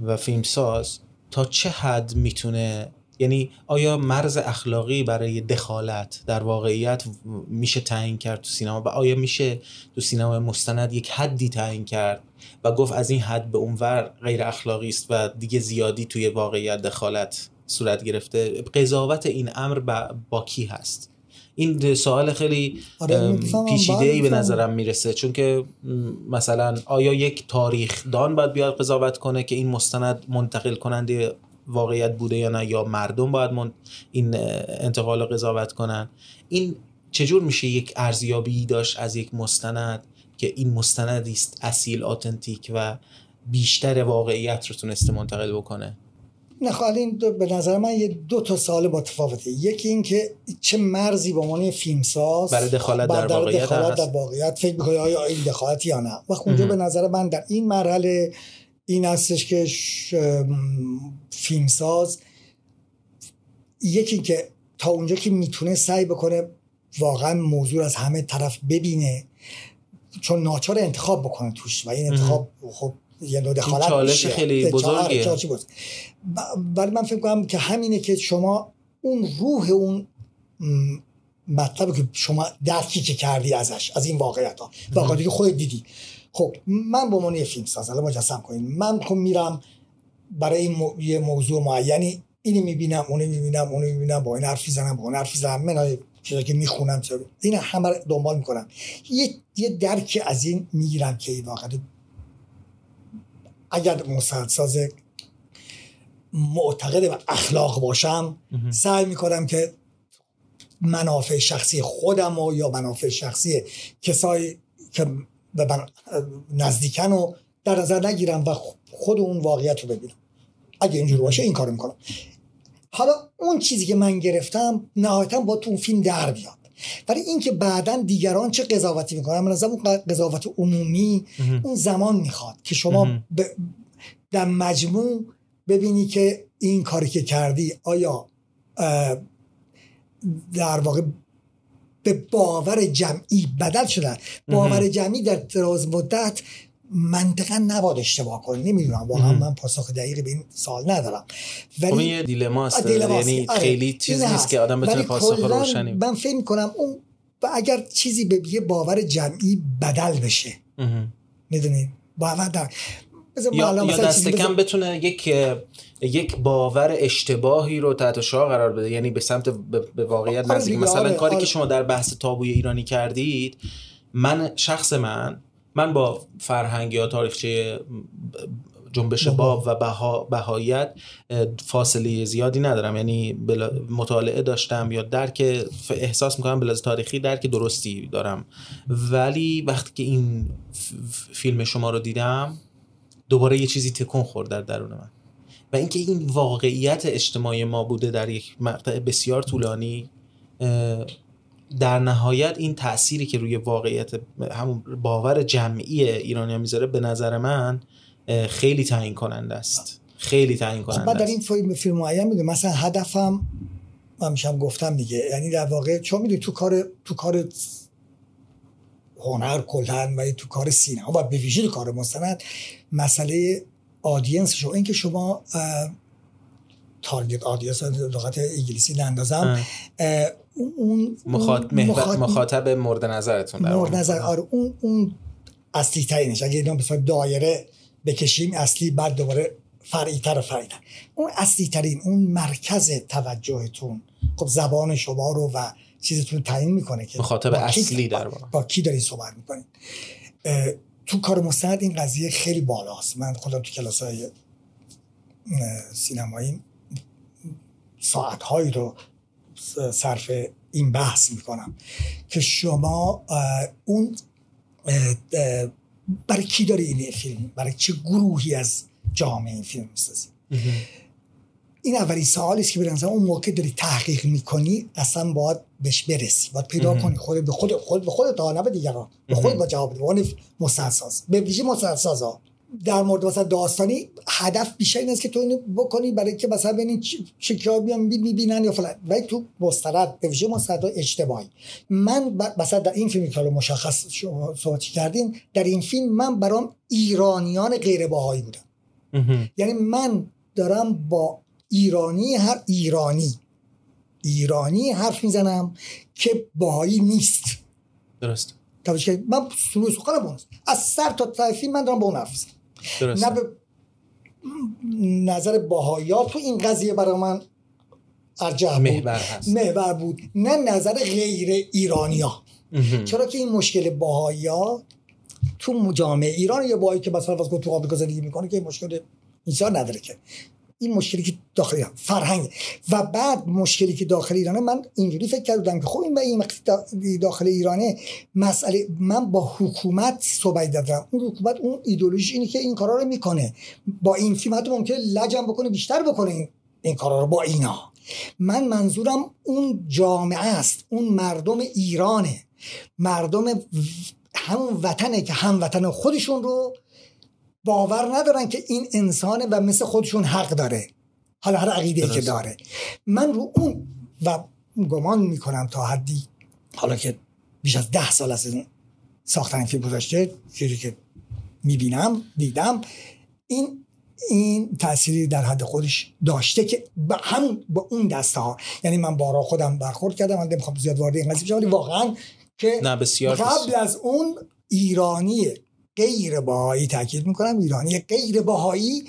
و فیلمساز تا چه حد می‌تونه یعنی آیا مرز اخلاقی برای دخالت در واقعیت میشه تعیین کرد تو سینما و آیا میشه تو سینما مستند یک حدی تعیین کرد و گفت از این حد به اونور غیر اخلاقی است و دیگه زیادی توی واقعیت دخالت صورت گرفته؟ قضاوت این امر با کی هست؟ این سوال خیلی آره پیچیده ای به نظرم می‌رسه چون که مثلا آیا یک تاریخ دان باید بیاد قضاوت کنه که این مستند منتقل کننده واقعیت بوده یا نه یا مردم باید من این انتقال قضاوت کنن. این چجور میشه یک ارزیابی داشت از یک مستند که این مستندی است اصیل آتنتیک و بیشتر واقعیت رو تونسته منتقل بکنه؟ نه خب، این به نظر من یه دو تا سال متفاوته یکی این که چه مرزی با عنوان فیلمساز برای دخالت در, در واقعیت دخالت در واقعیت فکر می‌کنه آیا این دخالت یا نه؟ وقت اونجا به نظر من در این مرحله این هستش که فیلمساز یکی که تا اونجا که می‌تونه سعی بکنه واقعا موضوع از همه طرف ببینه چون ناچار انتخاب بکنه توش و این انتخاب خب یه نوع دخالت چالش خیلی بزرگیه. ولی من فکر کنم که همینه که شما اون روح اون مطلب که شما درکی که کردی ازش از این واقعیت ها واقعیتی که خودت دیدی. خب من به عنوان یه فیلم ساز الان مجسم کنیم من خب میرم برای این یه موضوع معینی اینو می‌بینم اونو می‌بینم اونو می‌بینم با این حرف می‌زنم با اون حرف می‌زنم من چیزا که می‌خونم این همه دنبال می‌کنم. یه یه درک از این می‌گیرم که این واقعا اگر ساز معتقد و اخلاق باشم سعی می‌کنم که منافع شخصی خودم و یا منافع شخصی کسایی که به من نزدیکن و در نظر نگیرم و خود اون واقعیت رو ببینم. اگه اینجور باشه این کارو می‌کنم. حالا اون چیزی که من گرفتم نهایتا با تو اون فیلم در بیاد ولی اینکه بعدا دیگران چه قضاوتی می‌کنن من اون قضاوت عمومی اون زمان می‌خواد که شما در مجموع ببینی که این کاری که کردی آیا در واقع به باور جمعی بدل شدن. باور جمعی در دراز مدت منطقا نباید اشتباه کنه نمی‌دونم واقعا من پاسخ دقیقی به این سال ندارم. ولی خب یه دیلماست. یعنی آره. خیلی چیز نیست که آدم بتونه پاسخ روشنی من فکر کنم اون اگر چیزی به یه باور جمعی بدل بشه. می‌دونید باور در یا, یا دست کم بتونه یک یک باور اشتباهی رو تحت شعار قرار بده. یعنی به سمت به واقعیت آره نزدیک. مثلا آره کاری آره. که شما در بحث تابوی ایرانی کردید من شخص من من با فرهنگ یا تاریخچه جنبش باب و بها، بهاییت فاصله زیادی ندارم. یعنی مطالعه داشتم یا درک احساس می‌کنم بلاز تاریخی درک درستی دارم. ولی وقتی که این فیلم شما رو دیدم دوباره یه چیزی تکون خورد در درون من. و اینکه این واقعیت اجتماعی ما بوده در یک مقطع بسیار طولانی در نهایت این تأثیری که روی واقعیت همون باور جمعی ایرانی می‌ذاره به نظر من خیلی تعیین کننده است. خیلی تعیین خب، کننده بعد در این فیلم فیلم معین میگه مثلا هدفم من میشم گفتم دیگه یعنی در واقع چون می‌دونی تو کار تو کار هنر کلن و تو کار سینما و به ویژه کار مستند. مسئله audience شو اینکه شما target audience لغت انگلیسی نندازم اون مخاطب مورد نظرتون مورد نظر آره اون اون اصلی ترینش. اگه اینا به دایره بکشیم اصلی بعد دوباره فرعی تر فرعی تر. اون اصلی ترین اون مرکز توجهتون. خب زبان شما رو و چیزتون تعیین می‌کنه که مخاطب اصلی در با, با کی داری صحبت می‌کنید تو کار مستند این قضیه خیلی بالاست. من خودم تو کلاس های سینمایی ساعت هایی رو صرف این بحث می‌کنم که شما اون برای کی داره این فیلم؟ برای چه گروهی از جامعه این فیلم می‌سازی؟ این اولی سوالی است که به اون موقع داری تحقیق می‌کنی اصلا باید بهش برسی باید پیدا کنی خود به خود خود به خودت نه به دیگران به خود با جواب بده به مستدساز به ویژه ها در مورد مثلا داستانی هدف بیشتر این است که تو اینو بکنی برای که مثلا ببینید چه کیا بیان می‌بینن یا فلان. ولی تو مستند به ویژه مستند اجتماعی. من مثلا در این فیلمی که مشخص صحبت کردیم در این فیلم من برام ایرانیان غیر باهایی بودم یعنی من دارم با ایرانی هر ایرانی. ایرانی حرف می‌زنم که باهایی نیست. درست. من سلوی سخنم از سر تا طرفی من دارم با اون حرف نه به نظر باهایا تو این قضیه برای من ارجح بود. محور بود. نه نظر غیر ایرانیا. چرا که این مشکل باهایا تو جامعه ایران یا باهایی که مثلا تو آمریکا زندگی می‌کنه که این مشکل اینجا نداره که. این مشکلی که داخل ایران فرهنگ. و بعد مشکلی که داخل ایرانه من اینجوری فکر کردم که خب این این داخل ایرانه. مسئله من با حکومت صحبت دادم اون حکومت اون ایدولوژی اینه که این کارا رو می‌کنه. با این فیلم حتی ممکن لجم بکنه بیشتر بکنه این, این کارا رو با اینا. من منظورم اون جامعه است. اون مردم ایرانه. مردم همون وطنه که هموطن خودشون رو باور ندارن که این انسانه و مثل خودشون حق داره. حالا هر عقیده که داره. من رو اون و گمان می‌کنم تا حدی حالا که بیش از ده سال از این ساختن فیلم گذاشته چیزی که می‌بینم دیدم این این تأثیری در حد خودش داشته که با هم با اون دسته ها یعنی من بارا خودم برخورد کردم من نمی‌خوام زیاد وارد این قضیه ولی واقعا که نه بسیار قبل از اون ایرانی غیر باهایی تاکید می‌کنم ایرانی غیر باهایی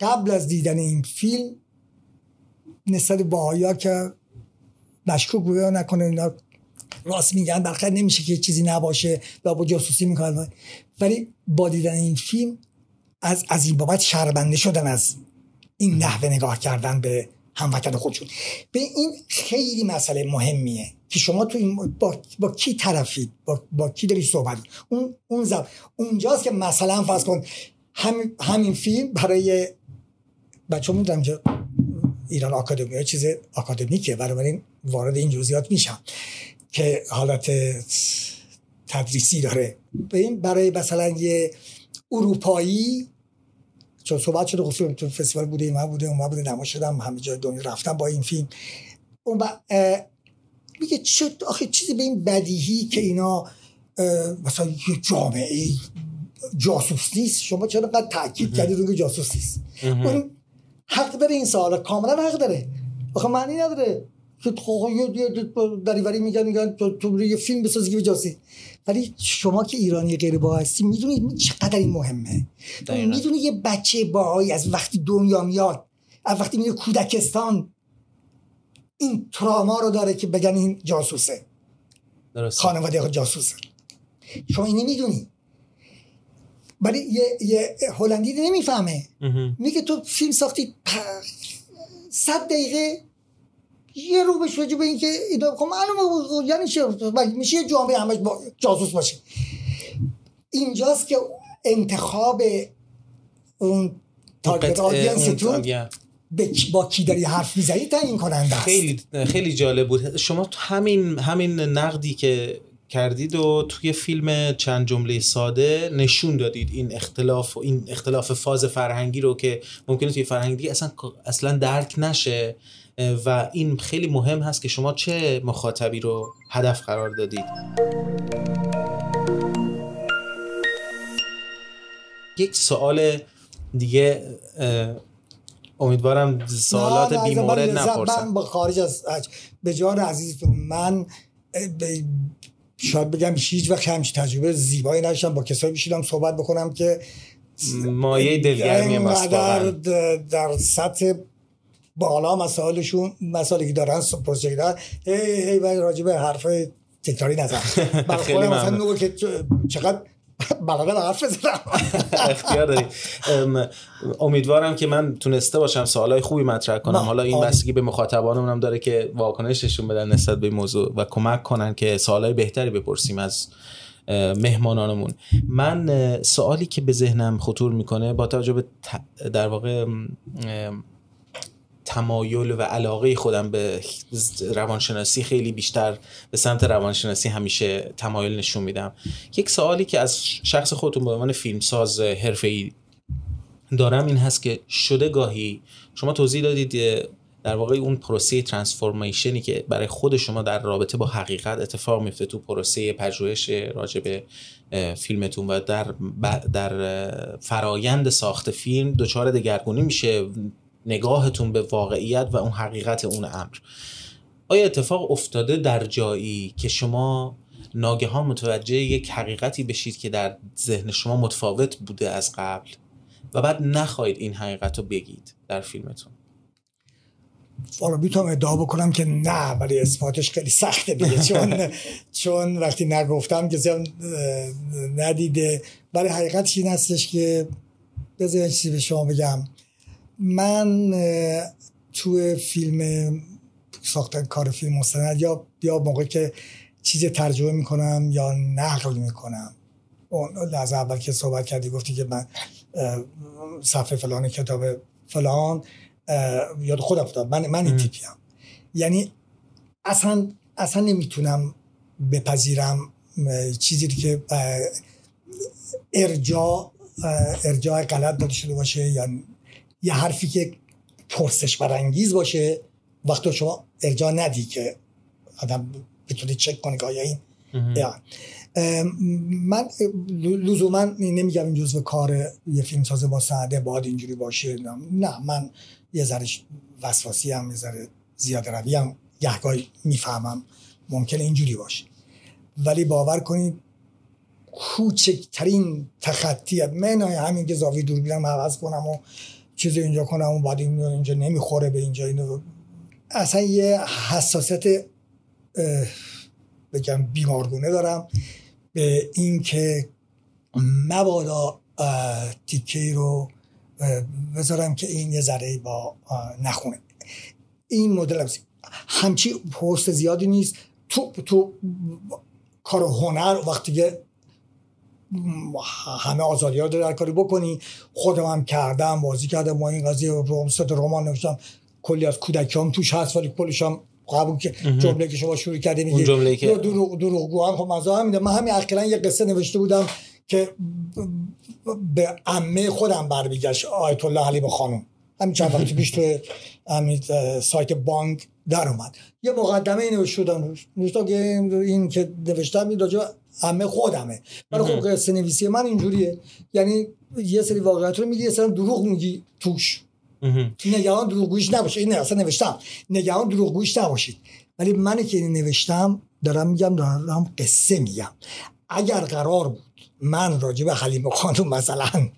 قبل از دیدن این فیلم نسبت باهایی ها که مشکوک بوده نکنه اینا راست میگن برخیر نمیشه که چیزی نباشه و با جاسوسی می‌کنن. ولی با دیدن این فیلم از, از این بابت شرمنده شدن از این نحوه نگاه کردن به هموطن خودشون. به این خیلی مسئله مهمیه که شما تو این با, با کی طرفید؟ با, با کی داری صحبت اون اون زب... اونجاست که مثلا فرض کن. هم... همین فیلم برای بچه می‌دونم که ایران آکادمی چیز آکادمیکه بنابراین وارد این جزئیات میشم که حالت تدریسی داره. برای مثلا یه اروپایی چون صحبت شده گفتم تو فستیوال بوده این بوده اون بوده نما شدم همه جای دنیا رفتم با این فیلم. اون با میگه چه آخه چیزی به این بدیهی که اینا مثلا یه جامعه جاسوس نیست. شما چرا قد تاکید کردید اون جاسوس نیست؟ اون حق داره این سوالا کاملا حق داره. آخه معنی نداره. که دریوری میگن میگن تو یه فیلم بسازی که جاسی ولی شما که ایرانی غیر با هستی می‌دونید چقدر این مهمه. می‌دونی یه بچه باهایی از وقتی دنیا میاد از وقتی میره کودکستان این تراما رو داره که بگن این جاسوسه. درست. خانواده جاسوسه. شما اینی می‌دونی. ولی یه, یه هلندی نمی‌فهمه. میگه تو فیلم ساختی صد دقیقه یه رو بهش به اینکه اینا خب معلومه یعنی چه میشه یه جامعه همش با جاسوس باشه. اینجاست که انتخاب اون تارگت آدینستون با کی داری حرف می‌زنی تعیین کننده خیلی خیلی جالب بود. شما همین همین نقدی که کردید و توی فیلم چند جمله ساده نشون دادید این اختلاف و این اختلاف فاز فرهنگی رو که ممکنه توی فرهنگی اصلا اصلا درک نشه. و این خیلی مهم هست که شما چه مخاطبی رو هدف قرار دادید. یک سوال دیگه امیدوارم سوالات بیمورد نپرسم. من خارج از به جان عزیزتون من شاید بگم هیچ وقت همچین تجربه زیبایی نشدم با کسایی بشیدم صحبت بکنم که مایه دلگرمی در سطح بالا مسائلشون مسائلی که دارن پروژه دارن هی هی راجع به حرف تکراری نزن خیلی مثلا که چقدر بلده حرف بزنم. اختیار داری. امیدوارم که من تونسته باشم سوالای خوبی مطرح کنم. حالا این بستگی به مخاطبانمون داره که واکنششون بدن نسبت به موضوع و کمک کنن که سوالای بهتری بپرسیم از مهمانانمون. من سوالی که به ذهنم خطور می‌کنه با توجه به در واقع تمایل و علاقه خودم به روانشناسی خیلی بیشتر به سمت روانشناسی همیشه تمایل نشون میدم. یک سوالی که از شخص خودتون به عنوان فیلمساز حرفه‌ای دارم این هست که شده گاهی شما توضیح دادید در واقع اون پروسه ترانسفورمیشنی که برای خود شما در رابطه با حقیقت اتفاق میفته تو پروسه پژوهش راجع به فیلمتون و در در فرایند ساخت فیلم دچار دگرگونی میشه. نگاهتون به واقعیت و اون حقیقت اون امر. آیا اتفاق افتاده در جایی که شما ناگهان متوجه یک حقیقتی بشید که در ذهن شما متفاوت بوده از قبل و بعد نخواهید این حقیقت رو بگید در فیلمتون؟ حالا می‌تونم ادعا بکنم که نه ولی اثباتش خیلی سخته دیگه. چون چون وقتی نگفتم که ندیده. ولی حقیقتش این هستش که بذار چیزی به شما بگم. من تو فیلم ساختن کار فیلم مستند یا یا موقع که چیز ترجمه می‌کنم یا نقل می‌کنم. اون از اول که صحبت کردی گفتی که من صفحه فلان کتاب فلان یاد خودم افتاد من من این تیپیم. یعنی اصلا اصلا نمی‌تونم بپذیرم چیزی که ارجاع ارجاع غلط داده شده باشه یا یه حرفی که پرسش برانگیز باشه وقتی شما ارجاع ندی که آدم بتونی چک کنه که آیا این من لزوما نمیگم این جزو کار یه فیلم سازه با سعده باید اینجوری باشه نه من یه ذره وسواسی هم یه ذره زیاد روی هم گهگاهی می‌فهمم. ممکنه اینجوری باشه. ولی باور کنید کوچکترین تخطی من همین که زاویه دوربینم عوض کنم و چیز اینجا کنم اون بعد اینجا نمی‌خوره به اینجا. اینو اصلا یه حساسیت بگم بیمارگونه دارم به اینکه مبادا تیکه رو بذارم که این یه ذره با نخونه. این مدل همچی پست زیادی نیست. تو تو کار هنر وقتی که همه آزادی ها در کاری بکنی. خودم هم کردم بازی کردم ما این قضیه. روم ست رمان نوشتم. کلی از کودکیام توش هست ولی کلش هم قبول که جمله که شما شروع کردیم میگه. جمله که دروغ دروغگو هم خب مزه هم میده من همین اخیرا یه قصه نوشته بودم که به عمه خودم برمیگشت آیت الله علی خانم. همین چند وقتی پیش تو همین سایت بانک در اومد. یه مقدمه اینو شدم نوشتم که این که نوشتم این راجع همه خودمه. ولی خب قصه نویسی من اینجوریه. یعنی یه سری واقعیت رو میگی یه سری دروغ میگی توش. نگران دروغگویش نباشید. این اصلا نوشتم. نگران دروغگویش نباشید. ولی من که این نوشتم دارم میگم دارم قصه میگم. اگر قرار بود من راجع به حلیم خانم مثلا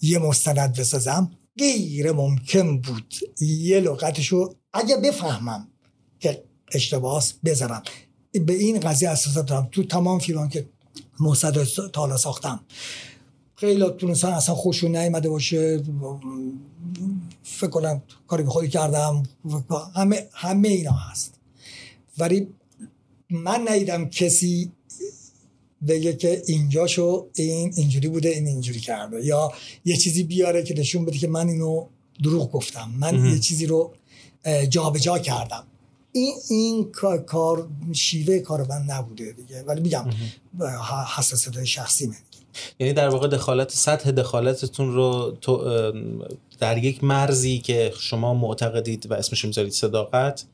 یه مستند بسازم غیر ممکن بود یه لغتشو اگه بفهمم که اشتباهات بذارم. به این قضیه اساس دارم. تو تمام فیلم که مستند تالا ساختم. خیلی تونستن اصلا خوشون نیامده باشه. فکر کنم کاری به خودی کردم. همه همه اینا هست. ولی من ندیدم کسی بگه که اینجاشو این اینجوری بوده این اینجوری کرده. یا یه چیزی بیاره که نشون بده که من اینو دروغ گفتم. من یه چیزی رو جابجا جا کردم. این این کار شیوه کار من نبوده دیگه. ولی میگم حساسیت شخصی من یعنی در واقع دخالت سطح دخالتتون رو در یک مرزی که شما معتقدید و اسمش می‌ذارید صداقت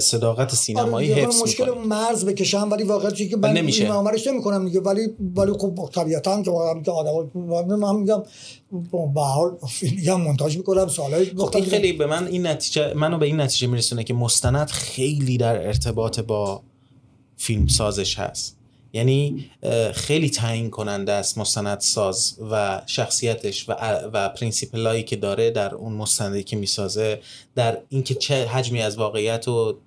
صداقت سینمایی آره حفظ مشکل مرز بکشم ولی واقعا که من نمیشه. عمرش نمی‌کنم دیگه. ولی ولی خب طبیعتا که واقعا که آدم من میگم به حال فیلم مونتاژ می‌کنم سوالای خب این خیلی به من این نتیجه منو به این نتیجه میرسونه که مستند خیلی در ارتباط با فیلم سازش هست. یعنی خیلی تعیین کننده است مستند ساز و شخصیتش و و principle هایی که داره در اون مستندی که می‌سازه در اینکه چه حجمی از واقعیت رو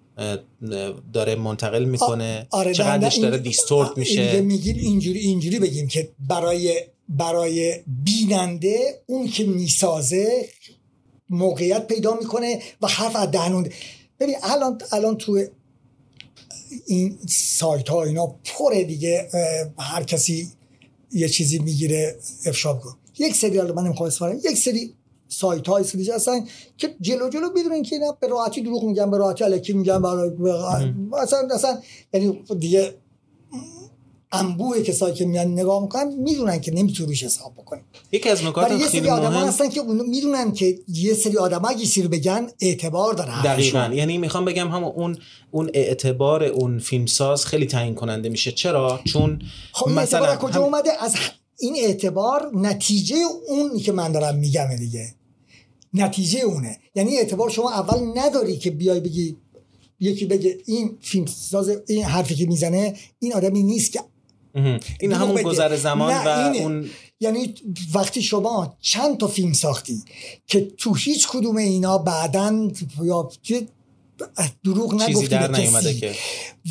داره منتقل می‌کنه آره چقدرش داره دیستورت میشه. میگیم اینجوری اینجوری بگیم که برای برای بیننده اون که می‌سازه موقعیت پیدا می‌کنه و حرف از دهنونده ببین الان الان تو این سایت ها اینا پره دیگه هر کسی یه چیزی می‌گیره افشا کن یک سری من نمی‌خوام یک سری سایت های سری هستن که جلو جلو بدونن که اینا به راحتی دروغ میگن به راحتی الکی میگن برای اصلا اصلا یعنی دیگه انبوه کسایی که میان نگاه می‌کنن می‌دونن که نمی‌تونی روش حساب بکنیم یکی از نکات خیلی یه سری آدم هستن که می‌دونن که یه سری آدم اگه رو بگن اعتبار داره دقیقا. یعنی می‌خوام بگم هم اون اون اعتبار اون فیلمساز خیلی تعیین کننده میشه. چرا؟ چون خب مثلا کجا هم... اومده؟ از این اعتبار نتیجه اون که من دارم میگم دیگه. نتیجه اونه. یعنی اعتبار شما اول نداری که بیای بگی یکی بگه این فیلم ساز این حرفی که می‌زنه این آدمی نیست که این همون گذر زمان و اون یعنی وقتی شما چند تا فیلم ساختی که تو هیچ کدوم اینا بعدا یا دروغ نگفتی در که.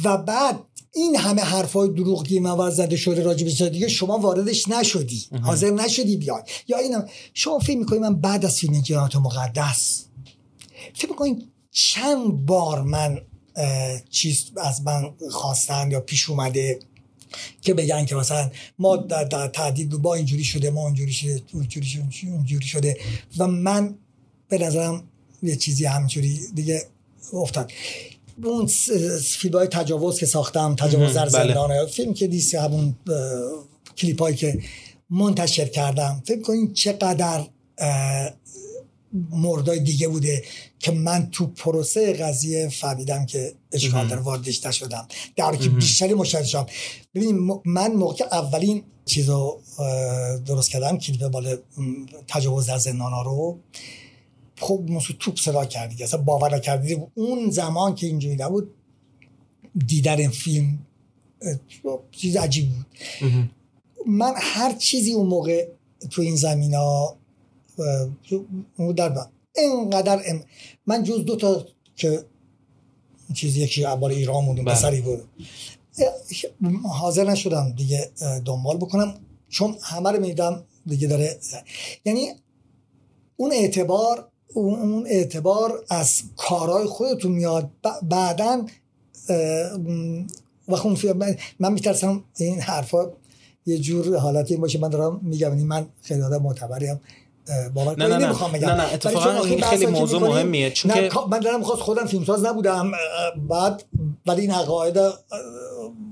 و بعد این همه حرفای دروغی و زده شده راجع به دیگه شما واردش نشدی. حاضر نشدی بیای. یا اینا. شما فکر می‌کنی من بعد از فیلم جنات مقدس فکر می‌کنی چند بار من چیز از من خواستن یا پیش اومده؟ که بگن که مثلا ما در, در تعدید با اینجوری شده ما اینجوری شده اونجوری شده اونجوری شده. و من به نظرم یه چیزی همینجوری دیگه افتاد. اون فیلم های تجاوز که ساختم تجاوز در بله. زندان فیلم که دیسی همون کلیپ هایی که منتشر کردم. فکر کنین چقدر موردای دیگه بوده. که من تو پروسه قضیه فهمیدم که اشکال داره واردش نشدم. در که بیشتری مشاهده شدم. ببینیم من موقع اولین چیز رو درست کردم کلیپ بالا تجاوز در زندان ها رو خب مثل توپ صدا کردی اصلا باور کردی اون زمان که اینجوری نبود دیدن این فیلم چیز عجیب بود. من هر چیزی اون موقع تو این زمین ها در اینقدر ام من جز دو تا که چیزی یکی عبار ایران بله. پسری بود. حاضر نشدم دیگه دنبال بکنم. چون همه رو میدم دیگه داره یعنی اون اعتبار اون اعتبار از کارهای خودتون میاد. بعدا و من میترسم این حرفا یه جور حالتی باشه. من دارم میگم یعنی من خیلی آدم معتبریم. باور نه نه نه. نه نه اتفاقا این خیلی موضوع مهمیه. چون که من دارم خواست خودم فیلمساز نبودم بعد ولی این عقاید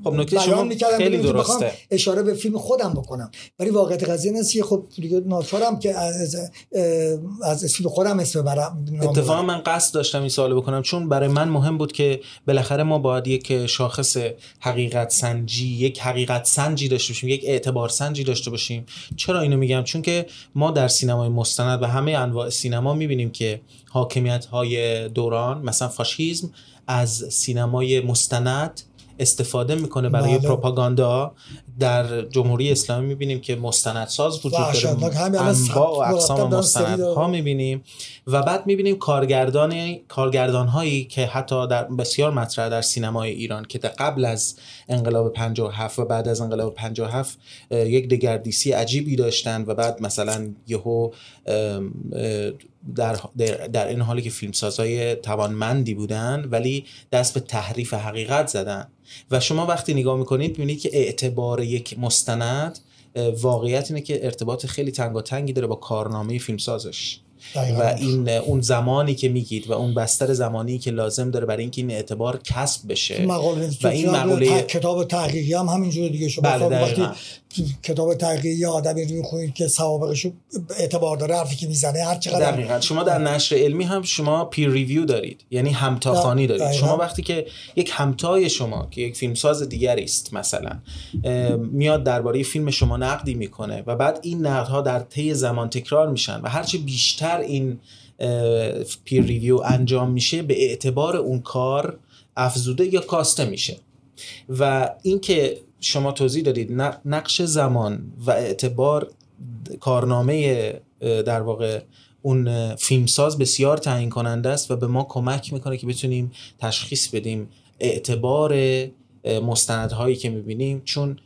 خب نکته شما خیلی درسته. اشاره به فیلم خودم بکنم. ولی واقعیت قضیه نیست که خب دیگه ناچارم که از از فیلم خودم اسم برم اتفاقا من قصد داشتم این سوال بکنم چون برای من مهم بود که بالاخره ما باید یک شاخص حقیقت سنجی یک حقیقت سنجی داشته باشیم یک اعتبار سنجی داشته باشیم. چرا اینو میگم؟ چون که ما در سینمای مستند و همه انواع سینما می‌بینیم که حاکمیت های دوران مثلا فاشیزم از سینمای مستند استفاده می‌کنه برای بله. پروپاگاندا در جمهوری اسلامی می‌بینیم که مستندساز وجود داره. انواع و اقسام مستندها می‌بینیم. و بعد می‌بینیم کارگردان کارگردان هایی که حتی در بسیار مطرح در سینمای ایران که قبل از انقلاب 57 و بعد از انقلاب 57 یک دگردیسی عجیبی داشتن و بعد مثلا یهو در, در این حالی که فیلمسازهای توانمندی بودن ولی دست به تحریف حقیقت زدن. و شما وقتی نگاه می‌کنید می‌بینید که اعتبار یک مستند واقعیت اینه که ارتباط خیلی تنگی داره با کارنامه فیلمسازش. و این اون زمانی که میگید و اون بستر زمانی که لازم داره برای اینکه این اعتبار کسب بشه. و این مقاله کتاب تحقیقی هم همینجوری دیگه شما بله کتاب تحقیقی آدمی رو می‌خونید که سوابقش اعتبار داره حرفی که می‌زنه هر چقدر دقیقاً. شما در نشر علمی هم شما پیر ریویو دارید یعنی همتاخانی دارید. دقیقا. شما وقتی که یک همتای شما که یک فیلمساز دیگری است مثلا میاد درباره فیلم شما نقدی می‌کنه و بعد این نقدها در طی زمان تکرار میشن و هرچه بیشتر این پیر ریویو انجام میشه به اعتبار اون کار افزوده یا کاسته میشه. و اینکه شما توضیح دادید نقش زمان و اعتبار کارنامه در واقع اون فیلمساز بسیار تعیین کننده است و به ما کمک می‌کنه که بتونیم تشخیص بدیم اعتبار مستندهایی که می‌بینیم. چون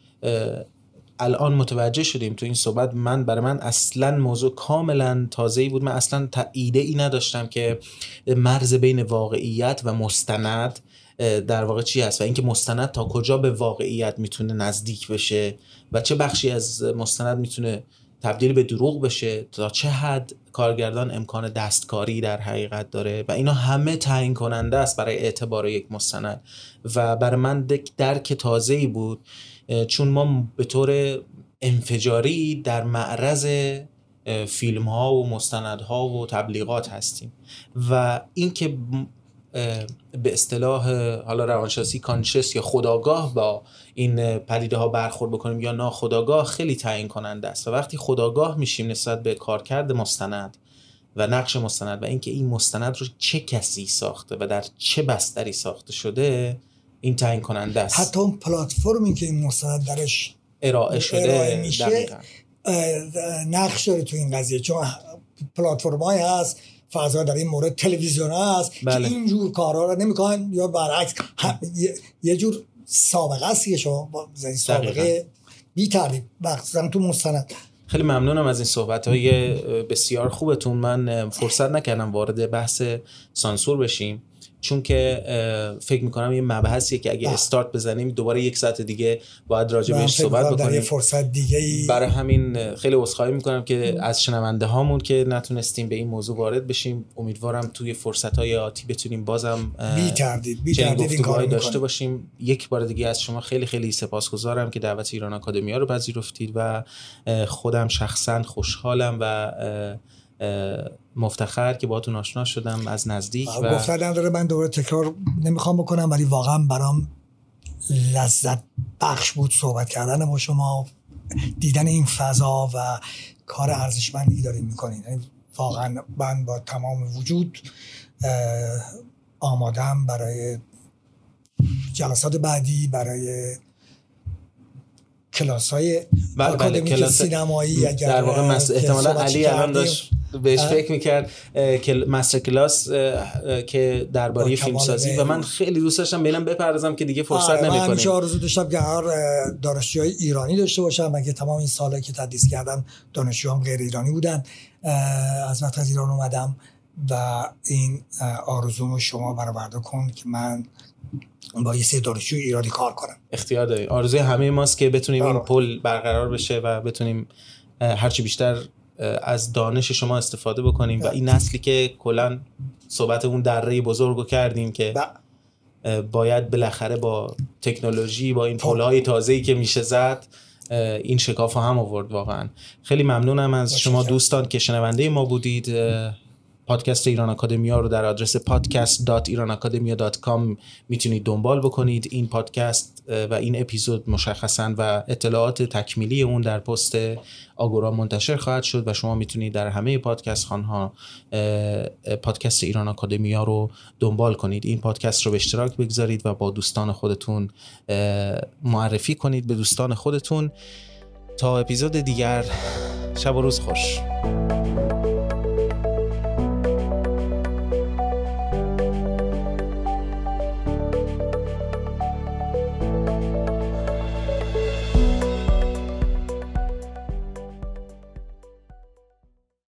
الان متوجه شدیم تو این صحبت من برای من اصلا موضوع کاملا تازه ای بود. من اصلا ایده ای نداشتم که مرز بین واقعیت و مستند در واقع چی هست و اینکه مستند تا کجا به واقعیت می‌تونه نزدیک بشه و چه بخشی از مستند می‌تونه تبدیل به دروغ بشه تا چه حد کارگردان امکان دستکاری در حقیقت داره و اینا همه تعیین کننده است برای اعتبار یک مستند و برای من درک تازه ای بود چون ما به طور انفجاری در معرض فیلم ها و مستند ها و تبلیغات هستیم و اینکه به اصطلاح حالا روانشناسی کانشس یا خداگاه با این پدیده ها برخورد بکنیم یا ناخداگاه خیلی تعیین کننده است. و وقتی خداگاه میشیم نسبت به کارکرد مستند و نقش مستند و اینکه این مستند رو چه کسی ساخته و در چه بستری ساخته شده این تعیین کننده است. حتی اون پلتفرمی که این مستند درش ارائه شده میشه نقش داره تو این قضیه. چون پلتفرم هست فضا در این مورد تلویزیون هست بله. که اینجور کارها رو نمی‌کنن یا برعکس یه جور سابقه است که شما با سابقه بی تعریف. تو مستند. خیلی ممنونم از این صحبت های بسیار خوبتون. من فرصت نکردم وارد بحث سانسور بشیم. چون که فکر می‌کنم یه مبحثیه که اگه استارت بزنیم دوباره یک ساعت دیگه باید راجع بهش صحبت بکنیم. فرصت دیگه ای برای همین خیلی عذرخواهی می‌کنم که از شنونده هامون که نتونستیم به این موضوع وارد بشیم. امیدوارم توی فرصت های آتی بتونیم بازم بی تردید بی تردید این داشته باشیم. یک بار دیگه از شما خیلی خیلی سپاسگزارم که دعوت ایران آکادمیا رو پذیرفتید و خودم شخصا خوشحالم و مفتخر که باهاتون آشنا شدم از نزدیک و گفتن نداره من دوباره تکرار نمی‌خوام بکنم ولی واقعا برام لذت بخش بود صحبت کردن با شما دیدن این فضا و کار ارزشمندی داریم می‌کنین. یعنی واقعا من با تمام وجود آمادم برای جلسات بعدی برای کلاس های بله بله کلاس سینمایی اگر در واقع احتمالا علی الان داشت بهش فکر می‌کرد که مستر کلاس که درباره فیلم سازی و من خیلی دوست داشتم ببینم بپردازم که دیگه فرصت آره، نمی‌کنیم. من آرزو داشتم که هر دانشجوهای ایرانی داشته باشم مگه تمام این سالی که تدریس کردم دانشجوام غیر ایرانی بودن. از وقت از ایران اومدم و این آرزومو شما برآورده کن که من با یه سه دانشجو ایرانی کار کنم. اختیار داری آرزوی همه ماست که بتونیم این پل برقرار بشه و بتونیم هرچی بیشتر از دانش شما استفاده بکنیم و این نسلی که کلا صحبت اون دره بزرگ رو کردیم که باید بالاخره با تکنولوژی با این پلهای تازه‌ای که میشه زد این شکاف هم آورد واقعا. خیلی ممنونم از شما دوستان که شنونده ما بودید. پادکست ایران اکادمیا رو در آدرس podcast.iranacademia.com می‌تونید دنبال بکنید. این پادکست و این اپیزود مشخصا و اطلاعات تکمیلی اون در پست آگورا منتشر خواهد شد و شما می‌تونید در همه پادکست خانها پادکست ایران اکادمیا رو دنبال کنید. این پادکست رو به اشتراک بگذارید و با دوستان خودتون معرفی کنید به دوستان خودتون. تا اپیزود دیگر شب و روز خوش.